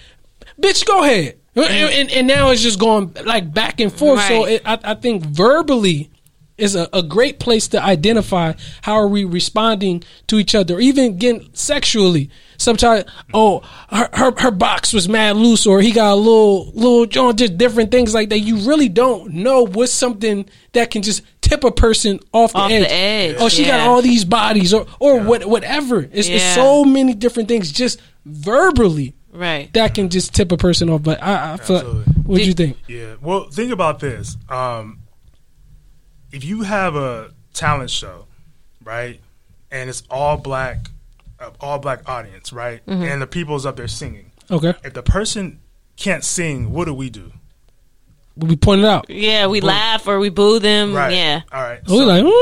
bitch, go ahead. And, and, and now it's just going like back and forth. So it, I, I think verbally is a, a great place to identify how are we responding to each other, or even again sexually. Sometimes, oh, her, her her box was mad loose, or he got a little little joint, just different things like that. You really don't know what's something that can just tip a person off the Off edge. the edge, Oh, she got all these bodies, or or what whatever. It's, it's so many different things just verbally Right. that can just tip a person off. But I, I feel, Absolutely. what do you think? Yeah. Well, think about this. Um, if you have a talent show, right, and it's all black, uh, all black audience, right, Mm-hmm. and the people's up there singing. Okay, If the person can't sing, what do we do? we point it out. Yeah, we laugh or we boo them. Right. Yeah. All right. We like. [laughs]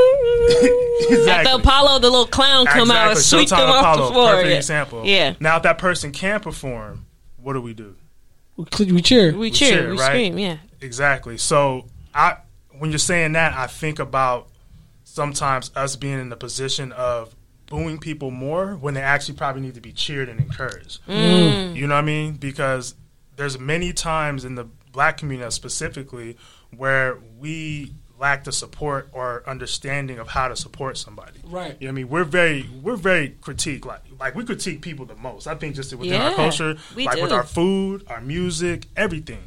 Like exactly. the Apollo, the little clown come out and sweep Showtime them off Apollo, the floor. Perfect Yeah. example. Yeah. Now, if that person can perform, what do we do? We we cheer. We cheer, cheer, we right? scream, yeah. Exactly. So I when you're saying that, I think about sometimes us being in the position of booing people more when they actually probably need to be cheered and encouraged. Mm. You know what I mean? Because there's many times in the black community specifically where we lack the support or understanding of how to support somebody. Right. You know what I mean? We're very we're very critique like like we critique people the most. I think just within our culture, we like with our food, our music, everything.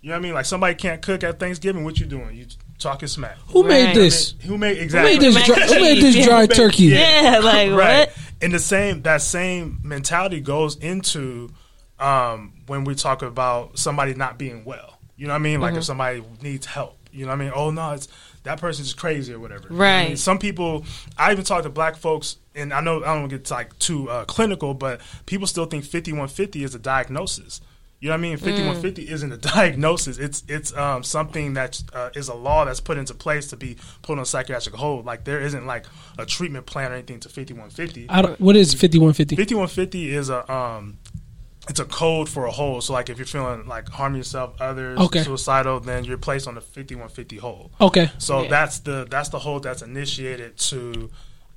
You know what I mean? Like somebody can't cook at Thanksgiving. What you doing? You talking smack. Who made this? Who made Who exactly? made this? Mac Dry, and who made cheese, this yeah. dry turkey? Yeah, like right. what? And the same that same mentality goes into um, when we talk about somebody not being well. You know what I mean? Mm-hmm. Like if somebody needs help. You know what I mean? Oh no, it's that person's just crazy or whatever. You know what I Right. mean? Some people. I even talk to black folks, and I know I don't get like too uh, clinical, but people still think fifty one fifty is a diagnosis. You know what I mean? Fifty one fifty isn't a [laughs] diagnosis. It's it's um, something that uh, is a law that's put into place to be put on psychiatric hold. Like there isn't like a treatment plan or anything to fifty one fifty. I don't, what is fifty one fifty? 5150 is a um it's a code for a hold. So like if you're feeling like harm yourself, others, Okay. suicidal, then you're placed on the 5150 hold. Okay, So Yeah. that's the that's the hold that's initiated to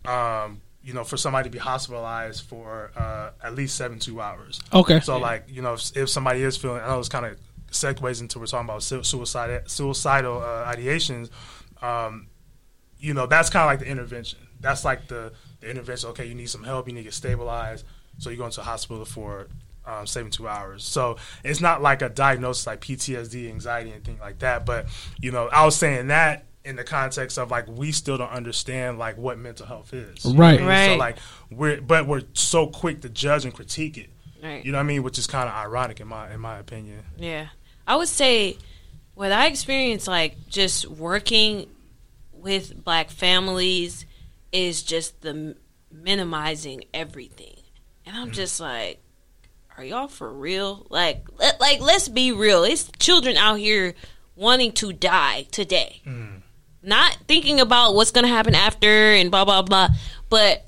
um you know for somebody to be hospitalized for uh at least 72 hours. okay, So like, you know, if, if somebody is feeling I know it's kind of segues into we're talking about su- suicide suicidal uh, ideations um you know, that's kind of like the intervention. That's like the, the intervention. Okay, you need some help. You need to get stabilized. So you go into a hospital for um, 72 hours. So it's not like a diagnosis like PTSD, anxiety, anything like that. But you know, I was saying that in the context of like we still don't understand like what mental health is. You know Right. I mean? So like we're but we're so quick to judge and critique it. Right. You know what I mean? Which is kind of ironic in my in my opinion. Yeah. I would say what I experienced like just working with black families is just the minimizing everything. And I'm mm. just like are y'all for real? Like let, like let's be real. It's children out here wanting to die today. Mm. Not thinking about what's going to happen after and blah blah blah, but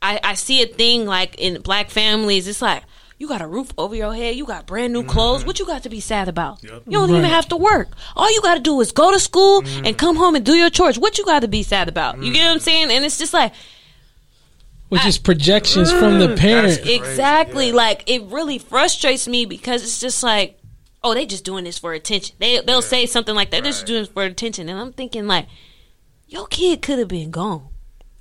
I, I see a thing like in black families. It's like you got a roof over your head, you got brand new clothes. What you got to be sad about? Yep. You don't even have to work. All you got to do is go to school mm-hmm. and come home and do your chores. What you got to be sad about? You get what I'm mm-hmm. saying? And it's just like Which is projections from the mm. parents. Exactly yeah. like it really frustrates me because it's just like oh they just doing this for attention. They they'll say something like that. They're just doing this for attention, and I'm thinking like your kid could have been gone.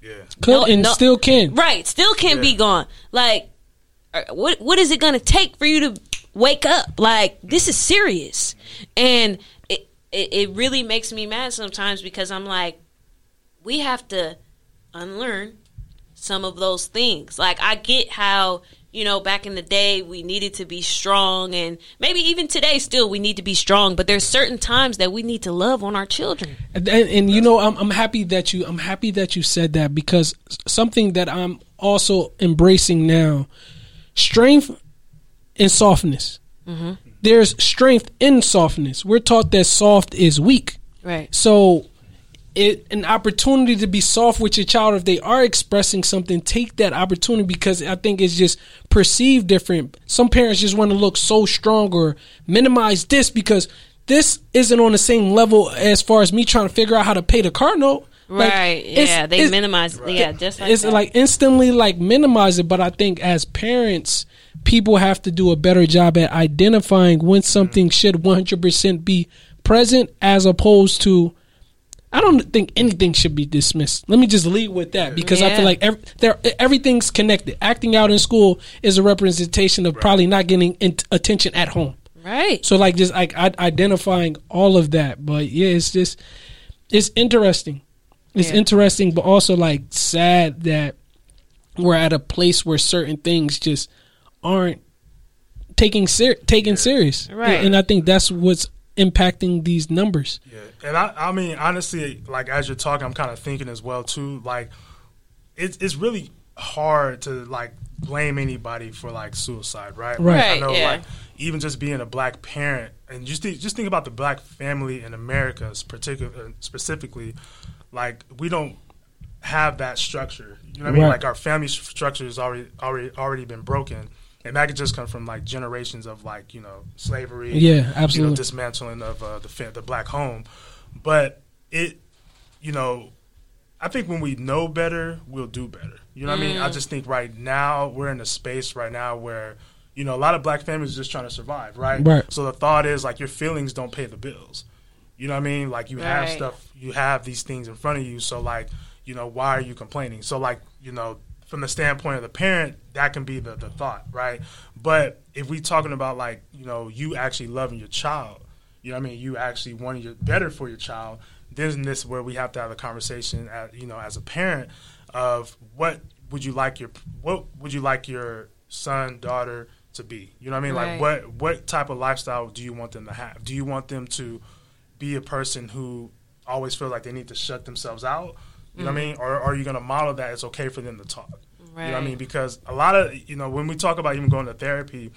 Yeah. Could No, and no. still can. Right, still can't be gone. Like, uh, what what is it going to take for you to wake up? Like, this is serious, and it, it it really makes me mad sometimes because I'm like, we have to unlearn some of those things. Like, I get how you know back in the day we needed to be strong, and maybe even today still we need to be strong. But there's certain times that we need to love on our children. And, and, and, you know, I'm I'm happy that you I'm happy that you said that because something that I'm also embracing now, strength and softness. Mm-hmm. There's strength in softness. We're taught that soft is weak. Right. So, it an opportunity to be soft with your child if they are expressing something. Take that opportunity because I think it's just perceived different. Some parents just want to look so strong or minimize this because this isn't on the same level as far as me trying to figure out how to pay the car note. Like, Right. yeah. They minimize. Yeah. Just like it's that. like instantly like minimize it but i think as parents people have to do a better job at identifying when something should 100% be present as opposed to i don't think anything should be dismissed let me just lead with that because i feel like ev- there, everything's connected acting out in school is a representation of probably not getting in- attention at home right. so like just like identifying all of that, but yeah, it's just it's interesting. It's Yeah. interesting, but also like sad that we're at a place where certain things just aren't taking ser- taken serious. Right. and I think that's what's impacting these numbers. Yeah, and I, I mean, honestly, like as you're talking, I'm kind of thinking as well too. Like, it's it's really hard to like blame anybody for like suicide, right? Right. I know, yeah. like even just being a black parent, and just think, just think about the black family in America, particular uh, specifically. Like, we don't have that structure. You know what I mean? Like our family structure has already already already been broken. And that could just come from like generations of like you know slavery, Yeah, you know, absolutely. dismantling of uh, the the black home. But it, you know, I think when we know better, we'll do better. You know what I mean? I just think right now we're in a space right now where you know a lot of black families are just trying to survive, right? Right. So the thought is like your feelings don't pay the bills. You know what I mean? Like you have stuff, you have these things in front of you. So like, you know, why are you complaining? So like, you know, from the standpoint of the parent, that can be the, the thought, right? But if we talking about like, you know, you actually loving your child, you know what I mean? You actually wanting your better for your child, then this is where we have to have a conversation at, you know, as a parent of what would you like your what would you like your son, daughter to be? You know what I mean? Right. Like what what type of lifestyle do you want them to have? Do you want them to be a person who always feel like they need to shut themselves out? You know what I mean? Or, are you going to model that it's okay for them to talk? You know what I mean? Because a lot of, you know, when we talk about even going to therapy,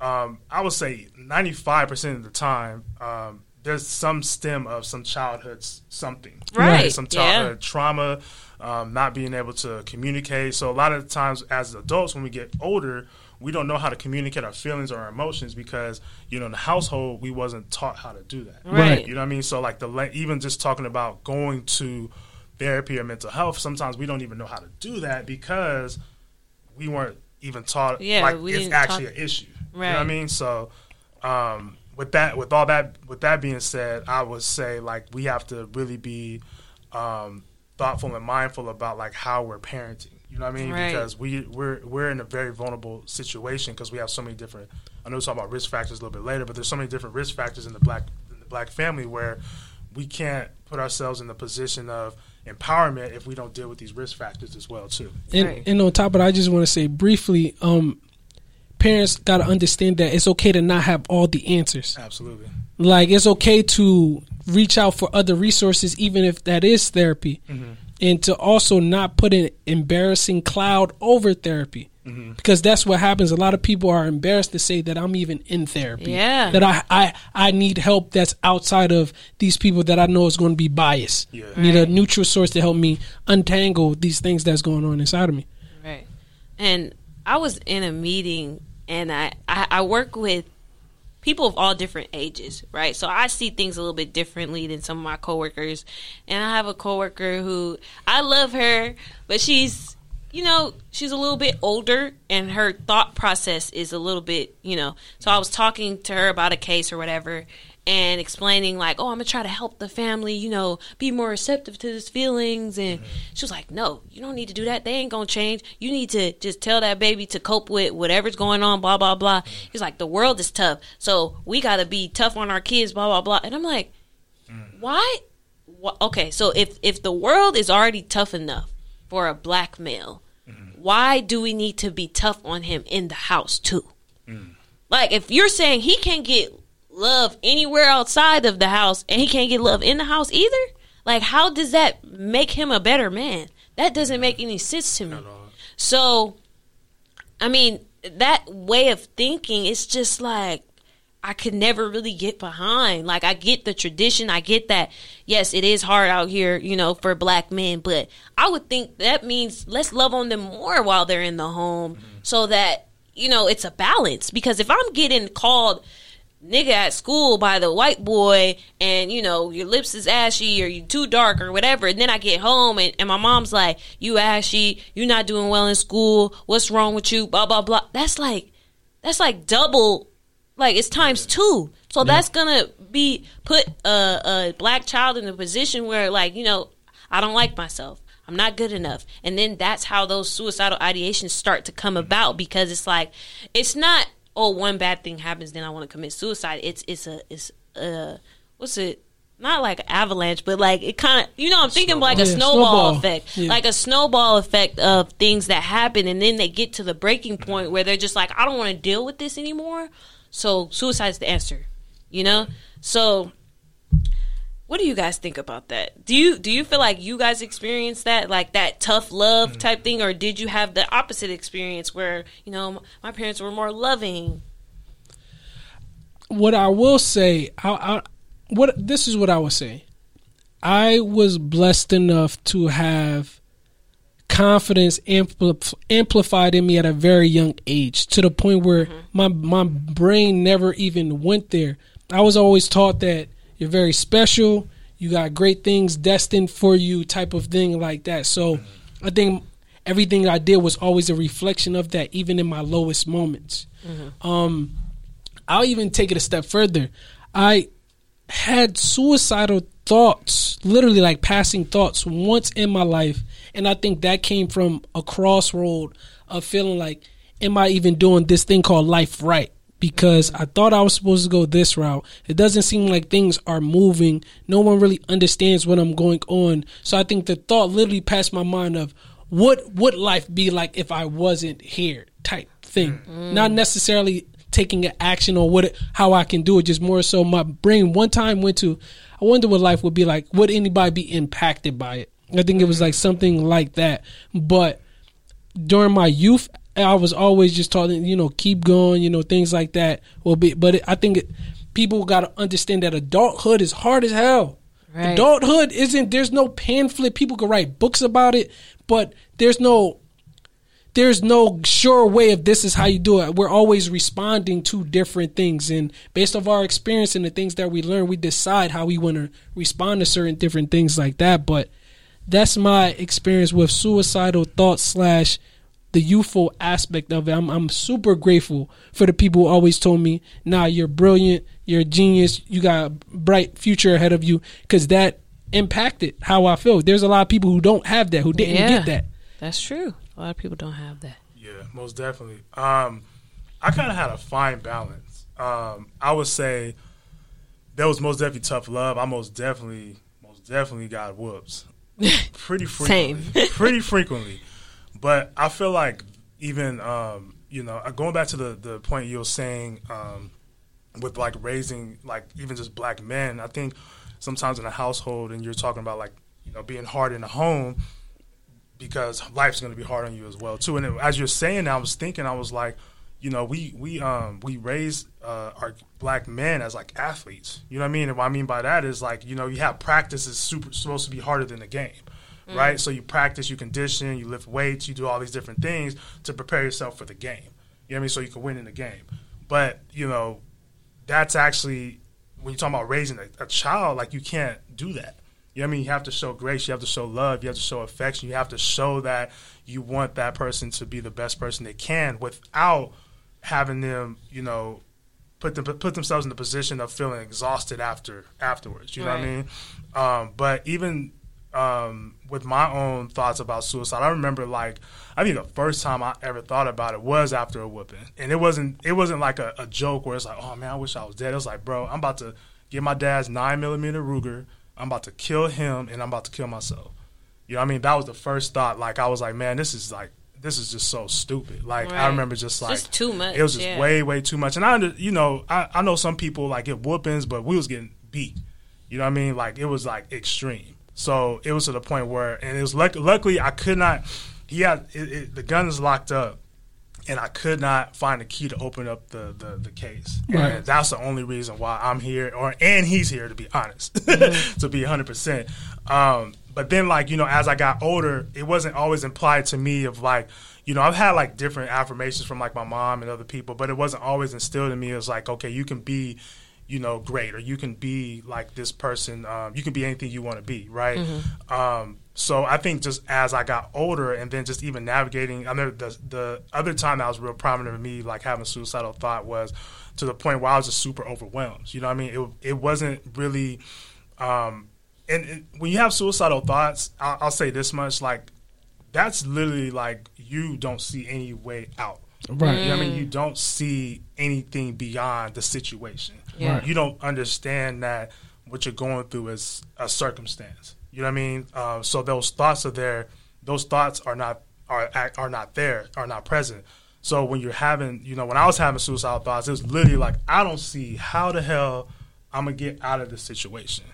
um, I would say 95% of the time, um, there's some stem of some childhood something. Right, Some yeah. trauma, um, not being able to communicate. So a lot of times as adults, when we get older, we don't know how to communicate our feelings or our emotions because, you know, in the household, we wasn't taught how to do that. Right. You know what I mean? So like the even just talking about going to therapy or mental health, sometimes we don't even know how to do that because we weren't even taught Yeah, like we it's didn't actually talk- an issue. Right. You know what I mean? So um, with that with all that with that being said, I would say like we have to really be um, thoughtful and mindful about like how we're parenting. You know what I mean? Right. Because we we're we're in a very vulnerable situation because we have so many different. I know we'll talk about risk factors a little bit later, but there's so many different risk factors in the black in the black family where we can't put ourselves in the position of empowerment if we don't deal with these risk factors as well too. And, Right. and on top of that, I just want to say briefly, um, parents got to understand that it's okay to not have all the answers. Absolutely. Like it's okay to reach out for other resources, even if that is therapy, and to also not put an embarrassing cloud over therapy. Mm-hmm. Because that's what happens. A lot of people are embarrassed to say that I'm even in therapy. Yeah. That I, I, I need help that's outside of these people that I know is going to be biased. Yeah. I need a neutral source to help me untangle these things that's going on inside of me. Right. And I was in a meeting and I, I, I work with people of all different ages, right? So I see things a little bit differently than some of my coworkers. And I have a coworker who I love her, but she's you know, she's a little bit older and her thought process is a little bit, you know. So I was talking to her about a case or whatever and explaining like, "Oh, I'm going to try to help the family, you know, be more receptive to his feelings." And mm-hmm. she was like, "No, you don't need to do that. They ain't going to change. You need to just tell that baby to cope with whatever's going on, blah blah blah." Mm-hmm. He's like, "The world is tough. So, we got to be tough on our kids, blah blah blah." And I'm like, mm. "Why wh- okay, so if if the world is already tough enough for a black male, why do we need to be tough on him in the house too? Like if you're saying he can't get love anywhere outside of the house and he can't get love in the house either, like how does that make him a better man? That doesn't make any sense to me. So I mean, that way of thinking is just like I could never really get behind. Like I get the tradition, I get that yes, it is hard out here, you know, for black men, but I would think that means let's love on them more while they're in the home mm-hmm. so that you know, it's a balance. Because if I'm getting called nigga at school by the white boy and you know your lips is ashy or you too dark or whatever and then i get home and, and my mom's like you ashy. You're not doing well in school. What's wrong with you? Blah blah blah. That's like that's like double like it's times two. So that's gonna be put a, a black child in a position where like you know i don't like myself. I'm not good enough. And then that's how those suicidal ideations start to come mm-hmm. about because it's like it's not oh one bad thing happens then i want to commit suicide. It's it's a it's a what's it? Not like an avalanche but like it kind of you know i'm thinking like a Yeah, snowball, snowball. effect. Yeah. like a snowball effect of things that happen and then they get to the breaking point where they're just like i don't want to deal with this anymore so suicide's the answer you know? So what do you guys think about that? Do you do you feel like you guys experienced that like that tough love mm. type thing or did you have the opposite experience where you know my parents were more loving? What I will say, I, I, what this is what I would say. I was blessed enough to have confidence ampli- amplified in me at a very young age, to the point where my my brain never even went there. I was always taught that you're very special, you got great things destined for you, type of thing like that. So, I think everything I did was always a reflection of that, even in my lowest moments. Um, I'll even take it a step further. I had suicidal thoughts, literally like passing thoughts once in my life. And I think that came from a crossroad of feeling like, am I even doing this thing called life right? Because I thought I was supposed to go this route. It doesn't seem like things are moving. No one really understands what I'm going on. So I think the thought literally passed my mind of what would life be like if I wasn't here type thing. Mm. Not necessarily taking an action or what it, how I can do it. Just more so, my brain one time went to, I wonder what life would be like. Would anybody be impacted by it? I think it was like something like that. But during my youth, I was always just taught, you know, keep going, you know, things like that will be. But it, I think it, people got to understand that adulthood is hard as hell. Right. Adulthood isn't. There's no pamphlet. People can write books about it, but there's no there's no sure way of this is how you do it. We're always responding to different things, and based off our experience and the things that we learn, we decide how we want to respond to certain different things like that. But that's my experience with suicidal thoughts slash the youthful aspect of it. I'm I'm super grateful for the people who always told me, "Nah, you're brilliant, you're a genius, you got a bright future ahead of you," because that impacted how I feel. There's a lot of people who don't have that, who didn't Yeah. get that. That's true. A lot of people don't have that. Yeah, most definitely. Um, I kind of had a fine balance. Um, I would say there was most definitely tough love. I most definitely, most definitely got whoops [laughs] pretty frequently. [laughs] pretty frequently. But I feel like even um, you know uh, going back to the the point you were saying um, with like raising like even just black men. I think sometimes in a household and you're talking about like you know being hard in the home because life's going to be hard on you as well too. And it, as you're saying, I was thinking, I was like, you know, we we um we raise uh, our black men as like athletes. You know what I mean? And what I mean by that is like you know you have practice is super supposed to be harder than the game. Right, so you practice, you condition, you lift weights, you do all these different things to prepare yourself for the game. You know what I mean? So you can win in the game. But you know, that's actually when you're talking about raising a, a child, like you can't do that. You know what I mean? You have to show grace, you have to show love, you have to show affection, you have to show that you want that person to be the best person they can without having them, you know, put them put themselves in the position of feeling exhausted after afterwards. You know what I mean? Um, but even um, with my own thoughts about suicide, I remember like I think the first time I ever thought about it was after a whooping, and it wasn't it wasn't like a, a joke where it's like, oh man, I wish I was dead. It was like, bro, I'm about to get my dad's nine millimeter Ruger. I'm about to kill him, and I'm about to kill myself. You know what I mean? That was the first thought. Like I was like, man, this is like this is just so stupid. Like I remember just like Just too much, It was just yeah. way way too much. And I you know I, I know some people like get whoopings, but we was getting beat. You know what I mean? Like it was like extreme. So it was to the point where, and it was luck- luckily I could not. He had it, it, the gun is locked up, and I could not find the key to open up the the, the case. Right. And that's the only reason why I'm here, or and he's here to be honest, Mm-hmm. [laughs] to be 100. percent um, But then, like you know, as I got older, it wasn't always implied to me of like, you know, I've had like different affirmations from like my mom and other people, but it wasn't always instilled in me. It was like, okay, you can be you know, great, or you can be like this person. Um, you can be anything you want to be, right? Um, so I think just as I got older, and then just even navigating, I know the the other time that was real prominent for me, like having a suicidal thought, was to the point where I was just super overwhelmed. You know what I mean? It it wasn't really. Um, and, and when you have suicidal thoughts, I'll, I'll say this much: like that's literally like you don't see any way out. Right. You know what I mean? You don't see anything beyond the situation. Yeah. You don't understand that what you're going through is a circumstance. You know what I mean? Uh, so those thoughts are there. Those thoughts are not are are not there. Are not present. So when you're having, you know, when I was having suicidal thoughts, it was literally like I don't see how the hell I'm gonna get out of this situation.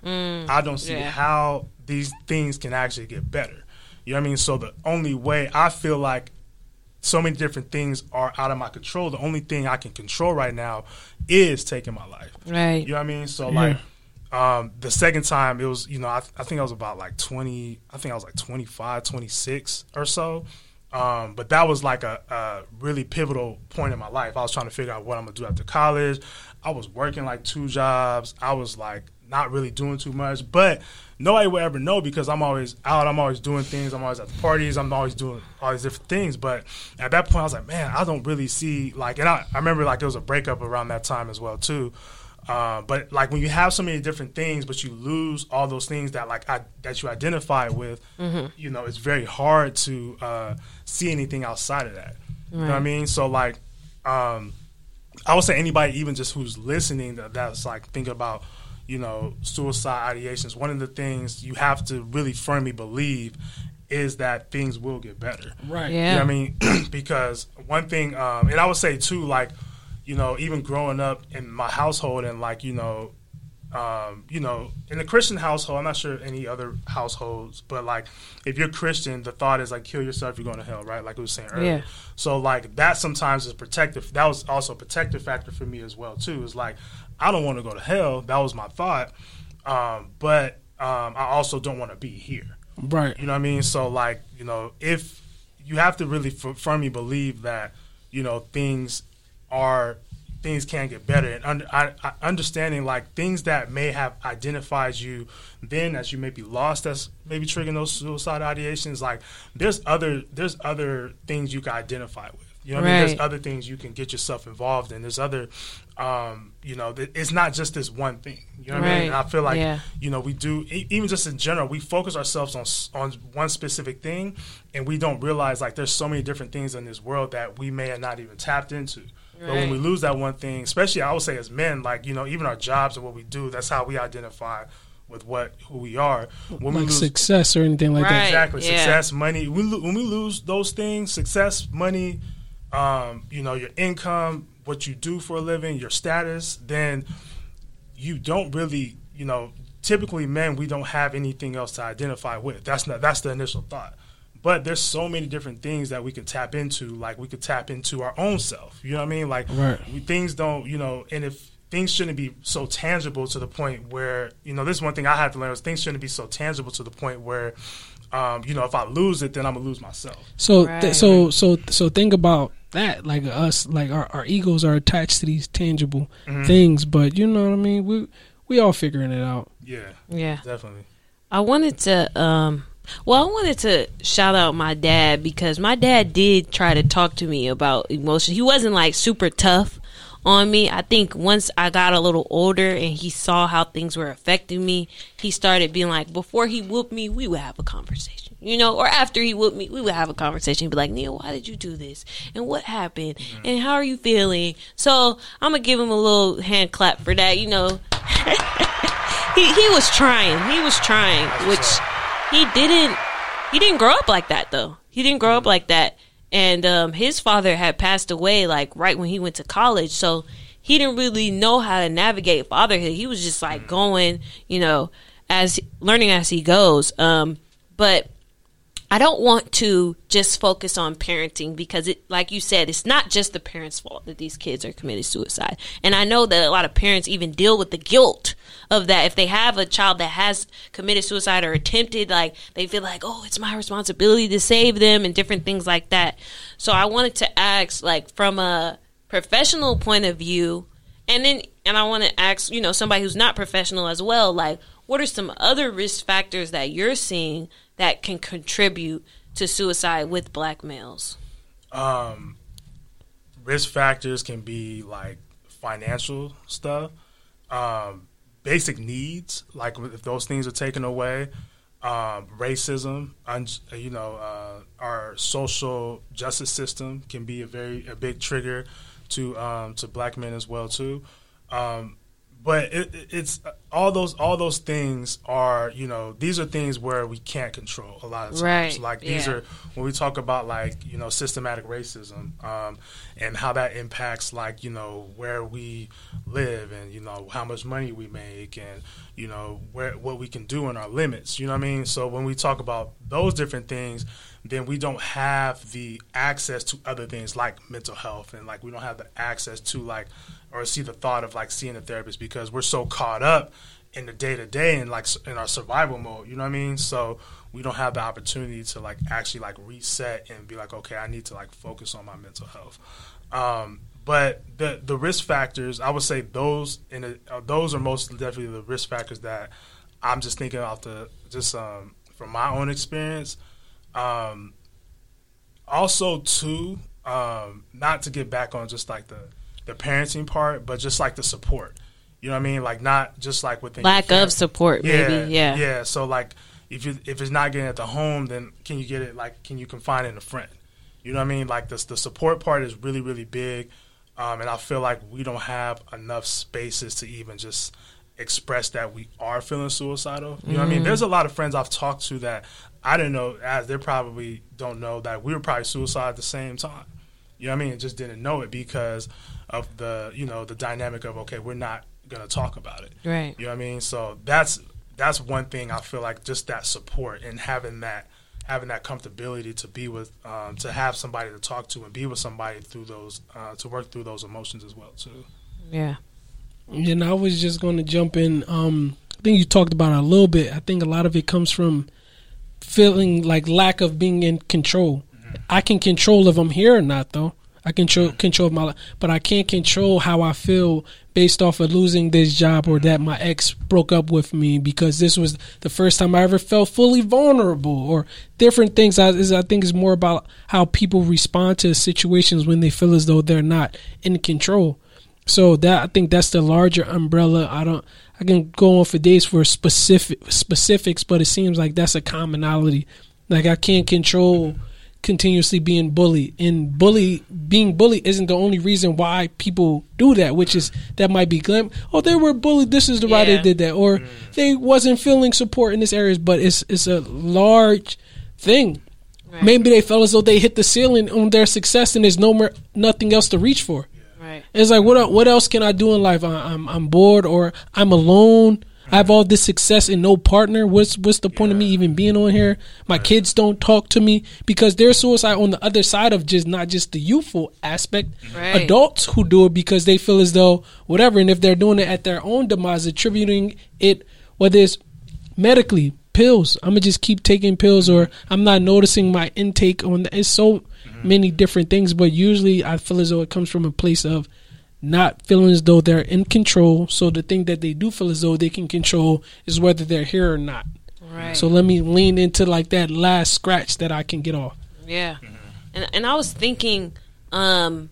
I don't see yeah. how these things can actually get better. You know what I mean? So the only way I feel like so many different things are out of my control. The only thing I can control right now is taking my life. Right. You know what I mean? So like um, the second time it was, you know, I, I think I was about like 20, I think I was like 25, 26 or so. Um, but that was like a, a really pivotal point in my life. I was trying to figure out what I'm gonna do after college. I was working like two jobs. I was like not really doing too much, but nobody will ever know because I'm always out. I'm always doing things. I'm always at the parties. I'm always doing all these different things. But at that point, I was like, man, I don't really see like. And I, I remember like there was a breakup around that time as well too. Uh, but like when you have so many different things, but you lose all those things that like I, that you identify with, you know, it's very hard to uh, see anything outside of that. You know what I mean? So like, um, I would say anybody, even just who's listening, that, that's like thinking about, you know, suicide ideations. One of the things you have to really firmly believe is that things will get better. Right. Yeah. You know what I mean? [clears throat] because one thing, um, and I would say too, like, you know, even growing up in my household and like, you know, um, you know, in the Christian household, I'm not sure any other households, but like if you're Christian, the thought is like kill yourself, you're going to hell, right? Like we was saying earlier. Yeah. So like that sometimes is protective. That was also a protective factor for me as well too. Is like I don't want to go to hell. That was my thought, um, but um, I also don't want to be here. Right. You know what I mean? So like, you know, if you have to really f- firmly believe that, you know, things are things can get better and under, I, I, understanding like things that may have identified you then as you may be lost as maybe triggering those suicide ideations like there's other there's other things you can identify with You know, what I mean, there's other things you can get yourself involved in. There's other, um, you know, it's not just this one thing. You know what I mean? And I feel like, Yeah. you know, we do e- even just in general, we focus ourselves on on one specific thing, and we don't realize like there's so many different things in this world that we may have not even tapped into. But when we lose that one thing, especially I would say as men, like you know, even our jobs and what we do, that's how we identify with what who we are. When we like lose success or anything like Right. that. exactly yeah. success money we, when we lose those things success money um, you know your income what you do for a living your status then you don't really you know typically men we don't have anything else to identify with that's not that's the initial thought but there's so many different things that we can tap into like we could tap into our own self you know what i mean like Right. we, things don't you know and if things shouldn't be so tangible to the point where you know this is one thing i had to learn is things shouldn't be so tangible to the point where um, you know if i lose it then i'm gonna lose myself So Right. th- so so so think about that. Like us, like our, our egos are attached to these tangible Mm-hmm. things, but you know what I mean. We we all figuring it out. yeah Yeah. definitely I wanted to um well, I wanted to shout out my dad because my dad did try to talk to me about emotion. He wasn't like super tough on me. I think once I got a little older and he saw how things were affecting me, he started being like, before he whooped me, we would have a conversation, you know, or after he whooped me, we would have a conversation. He'd be like, Neil, why did you do this? And what happened? And how are you feeling? So I'm gonna give him a little hand clap for that, you know. [laughs] he he was trying. He was trying, which he didn't. He didn't grow up like that though. He didn't grow up like that, and um, his father had passed away like right when he went to college, so he didn't really know how to navigate fatherhood. He was just like going, you know, as learning as he goes. Um, but I don't want to just focus on parenting because it like you said it's not just the parents' fault that these kids are committing suicide. And I know that a lot of parents even deal with the guilt of that if they have a child that has committed suicide or attempted like they feel like oh it's my responsibility to save them and different things like that. So I wanted to ask like from a professional point of view and then and I want to ask, you know, somebody who's not professional as well, like what are some other risk factors that you're seeing that can contribute to suicide with black males? um, risk factors can be like financial stuff, um, basic needs, like if those things are taken away, um, racism, un- you know, uh, our social justice system can be a very a big trigger to um, to black men as well too. Um, but it, it- it's all those all those things are you know these are things where we can't control a lot of times. Right, Like these yeah. are when we talk about like you know systematic racism um, and how that impacts like you know where we live and you know how much money we make and you know where what we can do in our limits you know what I mean so when we talk about those different things then we don't have the access to other things like mental health and like we don't have the access to like or see the thought of like seeing a therapist because we're so caught up in the day to day and like in our survival mode. You know what I mean? So we don't have the opportunity to like actually like reset and be like, okay, I need to like focus on my mental health. Um, but the the risk factors, I would say those in a, uh, those are most definitely the risk factors that I'm just thinking about the just um, from my own experience. Um, also, too, um, not to get back on just like the the parenting part, but just like the support. You know what I mean? Like not just like within Lack of support, maybe. Yeah. yeah. So like, if you if it's not getting at the home, then can you get it? Like, can you confine it in a friend? You know what I mean? Like this, the support part is really really big, um, and I feel like we don't have enough spaces to even just express that we are feeling suicidal. You know what I mean? There's a lot of friends I've talked to that I didn't know, as they probably don't know that we were probably suicide at the same time. You know what I mean? Just didn't know it because of the you know the dynamic of okay, we're not gonna talk about it. Right. You know what I mean? So that's that's one thing I feel like just that support and having that having that comfortability to be with um, to have somebody to talk to and be with somebody through those uh, to work through those emotions as well too. Yeah. And I was just going to jump in. Um, I think you talked about it a little bit. I think a lot of it comes from feeling like lack of being in control. I can control if I'm here or not, though. I control mm. control my life, but I can't control how I feel based off of losing this job or mm. that my ex broke up with me because this was the first time I ever felt fully vulnerable or different things. I, is, I think is more about how people respond to situations when they feel as though they're not in control. So that I think that's the larger umbrella. I don't. I can go on for days for specific specifics, but it seems like that's a commonality. Like I can't control continuously being bullied, and bully being bullied isn't the only reason why people do that. Which is that might be glim. Oh, they were bullied. This is the why they did that, or mm. they wasn't feeling support in this areas. But it's it's a large thing. Right. Maybe they felt as though they hit the ceiling on their success, and there's no more nothing else to reach for. Right. It's like what what else can I do in life? I, I'm I'm bored or I'm alone. I have all this success and no partner. What's what's the point of me even being on here? My kids don't talk to me because they're suicide on the other side of just not just the youthful aspect. Right. Adults who do it because they feel as though whatever, and if they're doing it at their own demise, attributing it whether it's medically pills. I'm gonna just keep taking pills, or I'm not noticing my intake on. It's so mm-hmm. many different things, but usually I feel as though it comes from a place of not feeling as though they're in control. So the thing that they do feel as though they can control is whether they're here or not. Right. So let me lean into like that last scratch that I can get off. Yeah. And and I was thinking, um,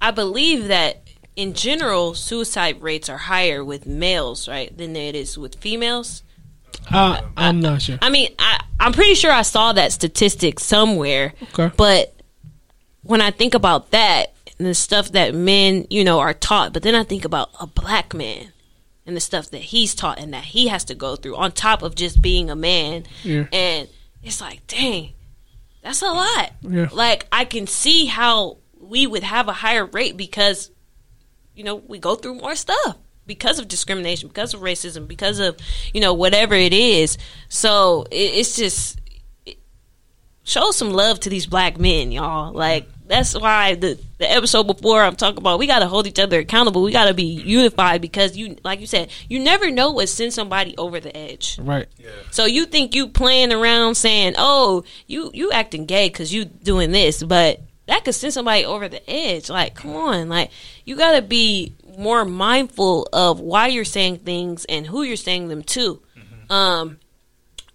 I believe that in general suicide rates are higher with males, right, than it is with females. Uh, I'm not sure. I mean, I I'm pretty sure I saw that statistic somewhere. Okay. But when I think about that the stuff that men, you know, are taught, but then I think about a black man and the stuff that he's taught and that he has to go through on top of just being a man. Yeah. And it's like, dang, that's a lot. Yeah. Like I can see how we would have a higher rate because you know, we go through more stuff because of discrimination, because of racism, because of, you know, whatever it is. So it, it's just it, show some love to these black men, y'all. Like that's why the the episode before I'm talking about we got to hold each other accountable. We got to be unified because you, like you said, you never know what sends somebody over the edge. Right. Yeah. So you think you playing around saying, "Oh, you you acting gay because you doing this," but that could send somebody over the edge. Like, come on, like you got to be more mindful of why you're saying things and who you're saying them to. Um,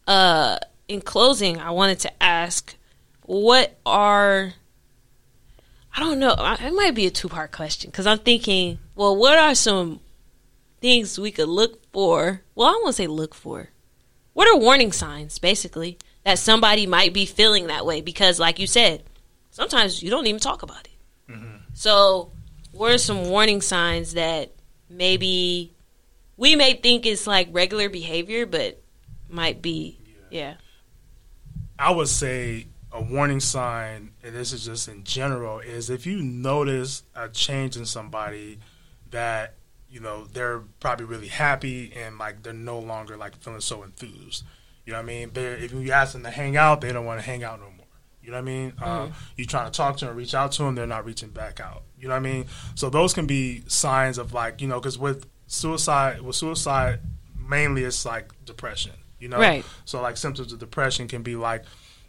uh, in closing, I wanted to ask, what are I don't know. It might be a two part question because I'm thinking, well, what are some things we could look for? Well, I to say look for. What are warning signs, basically, that somebody might be feeling that way? Because, like you said, sometimes you don't even talk about it. Mm-hmm. So, what are some warning signs that maybe we may think is like regular behavior, but might be, yeah. I would say a warning sign, and this is just in general, is if you notice a change in somebody that you know they're probably really happy and like they're no longer like feeling so enthused. You know what I mean? They're, if you ask them to hang out, they don't want to hang out no more. You know what I mean? Uh, you trying to talk to them, reach out to them, they're not reaching back out. You know what I mean? So those can be signs of like you know because with suicide, with suicide, mainly it's like depression. You know, Right. so like symptoms of depression can be like,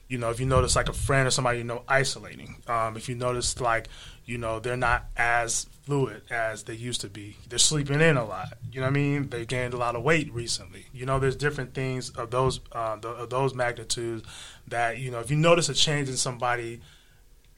you know, if you notice like a friend or somebody you know isolating. Um, if you notice like, you know, they're not as fluid as they used to be. They're sleeping in a lot. You know what I mean? They gained a lot of weight recently. You know, there's different things of those uh, the, of those magnitudes that you know. If you notice a change in somebody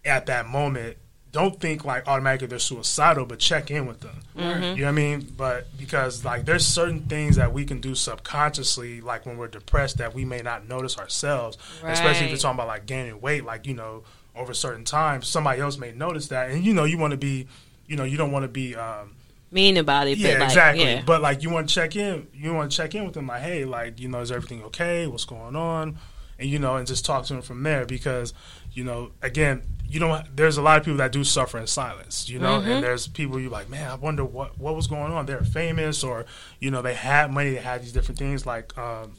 at that moment, don't think like automatically they're suicidal, but check in with them. You know what I mean? But because like there's certain things that we can do subconsciously, like when we're depressed, that we may not notice ourselves. Especially if you're talking about like gaining weight, like you know over certain times, somebody else may notice that, and you know you want to be, you know you don't want to be. Um, Mean about it, yeah, but like, exactly. yeah. But like, you want to check in. You want to check in with them, like, hey, like, you know, is everything okay? What's going on? And you know, and just talk to them from there because, you know, again, you don't. There's a lot of people that do suffer in silence, you know, Mm-hmm. and there's people you like, man, I wonder what what was going on. They're famous, or you know, they had money, they had these different things, like um,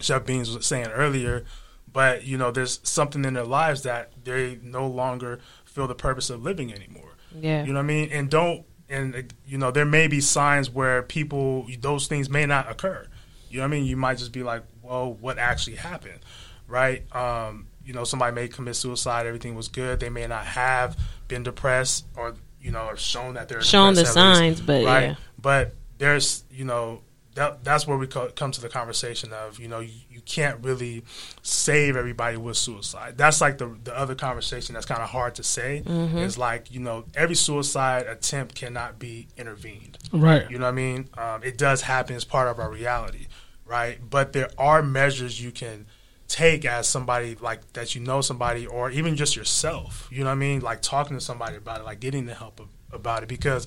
Chef Beans was saying earlier. But you know, there's something in their lives that they no longer feel the purpose of living anymore. yeah. You know what I mean? And don't and uh, you know there may be signs where people those things may not occur. You know what I mean? You might just be like, "Well, what actually happened?" Right? Um, you know somebody may commit suicide, everything was good. They may not have been depressed or you know or shown that they're Shown the depressed at least, signs, but right. yeah. But there's you know that that's where we co- come to the conversation of you know you, you can't really save everybody with suicide. That's like the the other conversation that's kind of hard to say Mm-hmm. is like you know every suicide attempt cannot be intervened. Right. You know what I mean? Um, it does happen as part of our reality, right? But there are measures you can take as somebody like that you know somebody or even just yourself. You know what I mean? Like talking to somebody about it, like getting the help a- about it because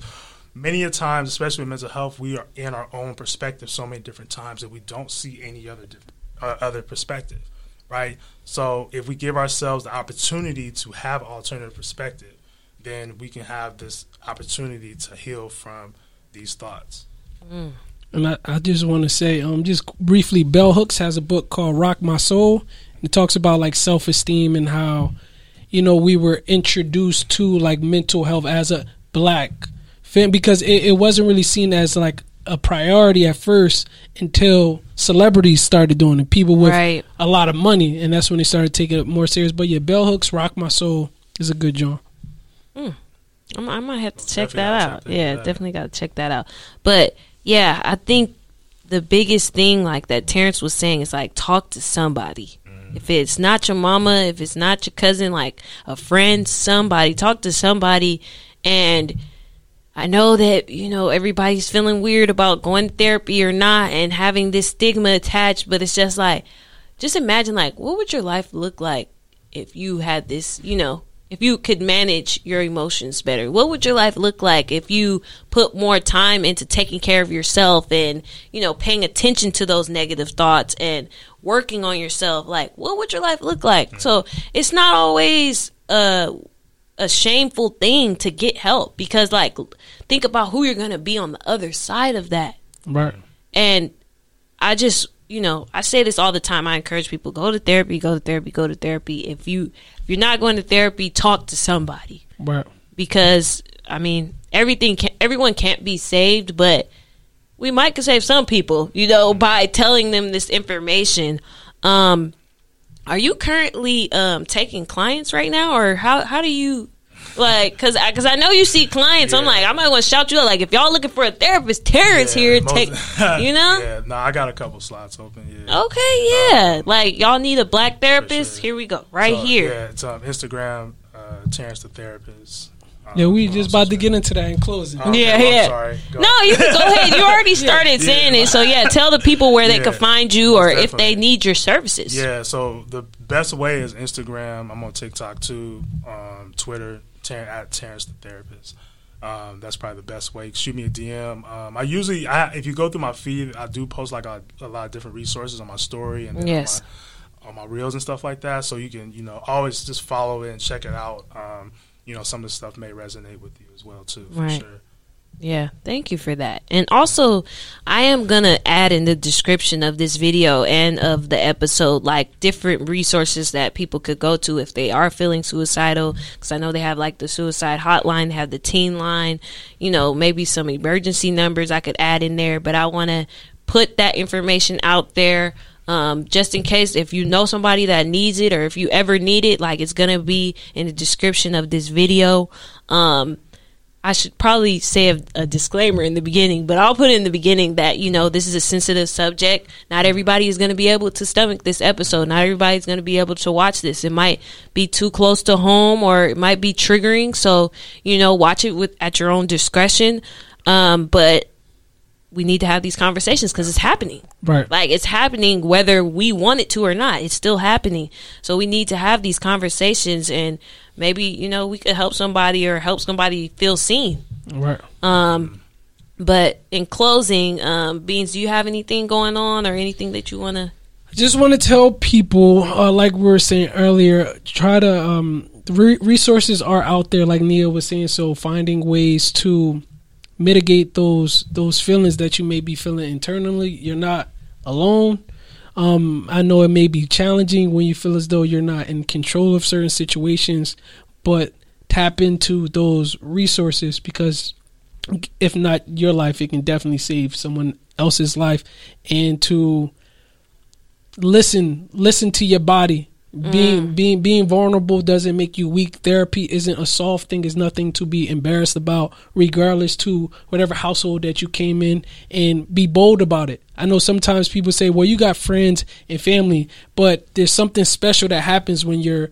many a times, especially with mental health, we are in our own perspective so many different times that we don't see any other uh, other perspective, right? So if we give ourselves the opportunity to have alternative perspective, then we can have this opportunity to heal from these thoughts. And I, I just want to say, um, just briefly, Bell Hooks has a book called Rock My Soul. And it talks about like self esteem and how, you know, we were introduced to like mental health as a black fan because it, it wasn't really seen as like a priority at first until celebrities started doing it. People with Right. a lot of money, and that's when they started taking it more serious. But yeah, Bell Hooks, Rock My Soul is a good joint. I'm, I might have to check definitely that gotta out. check that yeah, definitely got to check that out. But yeah, I think the biggest thing like that Terrence was saying is like talk to somebody. Mm-hmm. If it's not your mama, if it's not your cousin, like a friend, somebody, talk to somebody. And I know that, you know, everybody's feeling weird about going to therapy or not and having this stigma attached, but it's just like, just imagine like, what would your life look like if you had this, you know, if you could manage your emotions better? What would your life look like if you put more time into taking care of yourself and, you know, paying attention to those negative thoughts and working on yourself? Like, what would your life look like? So it's not always, uh, a shameful thing to get help because like think about who you're going to be on the other side of that Right. and I just, you know, I say this all the time. I encourage people go to therapy, go to therapy, go to therapy. If you if you're not going to therapy, talk to somebody Right. because I mean, everything can, everyone can't be saved, but we might could save some people, you know, [laughs] by telling them this information. Um are you currently um taking clients right now or how how do you like cuz I cuz I know you see clients. I'm like I might want to shout you out like if y'all looking for a therapist, Terrence Yeah, here most- take [laughs] you know? yeah, no, I got a couple slots open. Yeah. Okay, yeah. Like y'all need a black therapist. sure. Here we go, right So, here. Yeah, it's um, Instagram, uh, Terrence the therapist. Um, Yeah, we just about to get into that in closing. Okay, Yeah, well, I'm yeah. sorry. Go. No, you can go ahead. You already [laughs] started saying it, so yeah. Tell the people where they [laughs] Yeah, can find you, or most if they need your services. Yeah, so the best way is Instagram. I'm on TikTok too, um, Twitter, At Terrence the Therapist. Um, that's probably the best way. Shoot me a DM. Um, I usually, I, if you go through my feed, I do post like a, a lot of different resources on my story and Yes. on, my, on my reels and stuff like that. So you can, you know, always just follow it and check it out. Um, you know, some of the stuff may resonate with you as well too, for Right. sure. Yeah, thank you for that. And also, I am going to add in the description of this video and of the episode like different resources that people could go to if they are feeling suicidal cuz I know they have like the suicide hotline, they have the teen line, you know, maybe some emergency numbers I could add in there, but I want to put that information out there um, just in case if you know somebody that needs it or if you ever need it, like it's gonna be in the description of this video. Um, I should probably say a, a disclaimer in the beginning, but I'll put in the beginning that you know this is a sensitive subject. Not everybody is going to be able to stomach this episode. Not everybody's going to be able to watch this. It might be too close to home, or it might be triggering. So you know, watch it with at your own discretion. Um, but we need to have these conversations because it's happening. Right. Like it's happening whether we want it to or not. It's still happening. So we need to have these conversations and maybe, you know, we could help somebody or help somebody feel seen. Right. Um but in closing, um, Beans, do you have anything going on or anything that you want to? I just want to tell people, uh, like we were saying earlier, try to um, re- resources are out there, like Nia was saying. So finding ways to mitigate those those feelings that you may be feeling internally. You're not alone. Um, I know it may be challenging when you feel as though you're not in control of certain situations, but tap into those resources because if not your life, it can definitely save someone else's life. And to listen, listen to your body Being mm. being being vulnerable doesn't make you weak. Therapy isn't a soft thing. It's nothing to be embarrassed about, regardless to whatever household that you came in, and be bold about it. I know sometimes people say, "Well, you got friends and family," but there's something special that happens when you're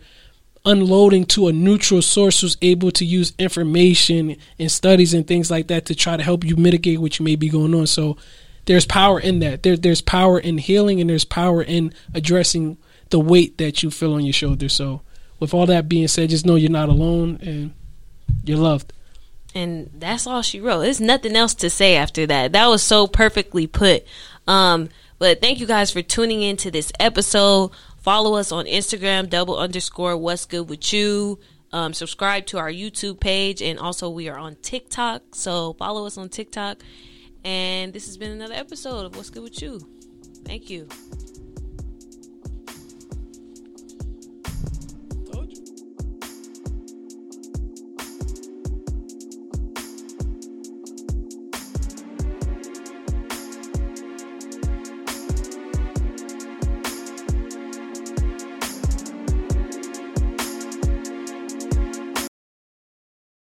unloading to a neutral source who's able to use information and studies and things like that to try to help you mitigate what you may be going on. So there's power in that. There, there's power in healing and there's power in addressing the weight that you feel on your shoulders. So with all that being said, just know you're not alone and you're loved. And that's all she wrote. There's nothing else to say after that. That was so perfectly put. Um, but thank you guys for tuning in to this episode. Follow us on Instagram, double underscore what's good with you. Um, subscribe to our YouTube page, and also we are on TikTok. So follow us on TikTok. And this has been another episode of What's Good with You. Thank you.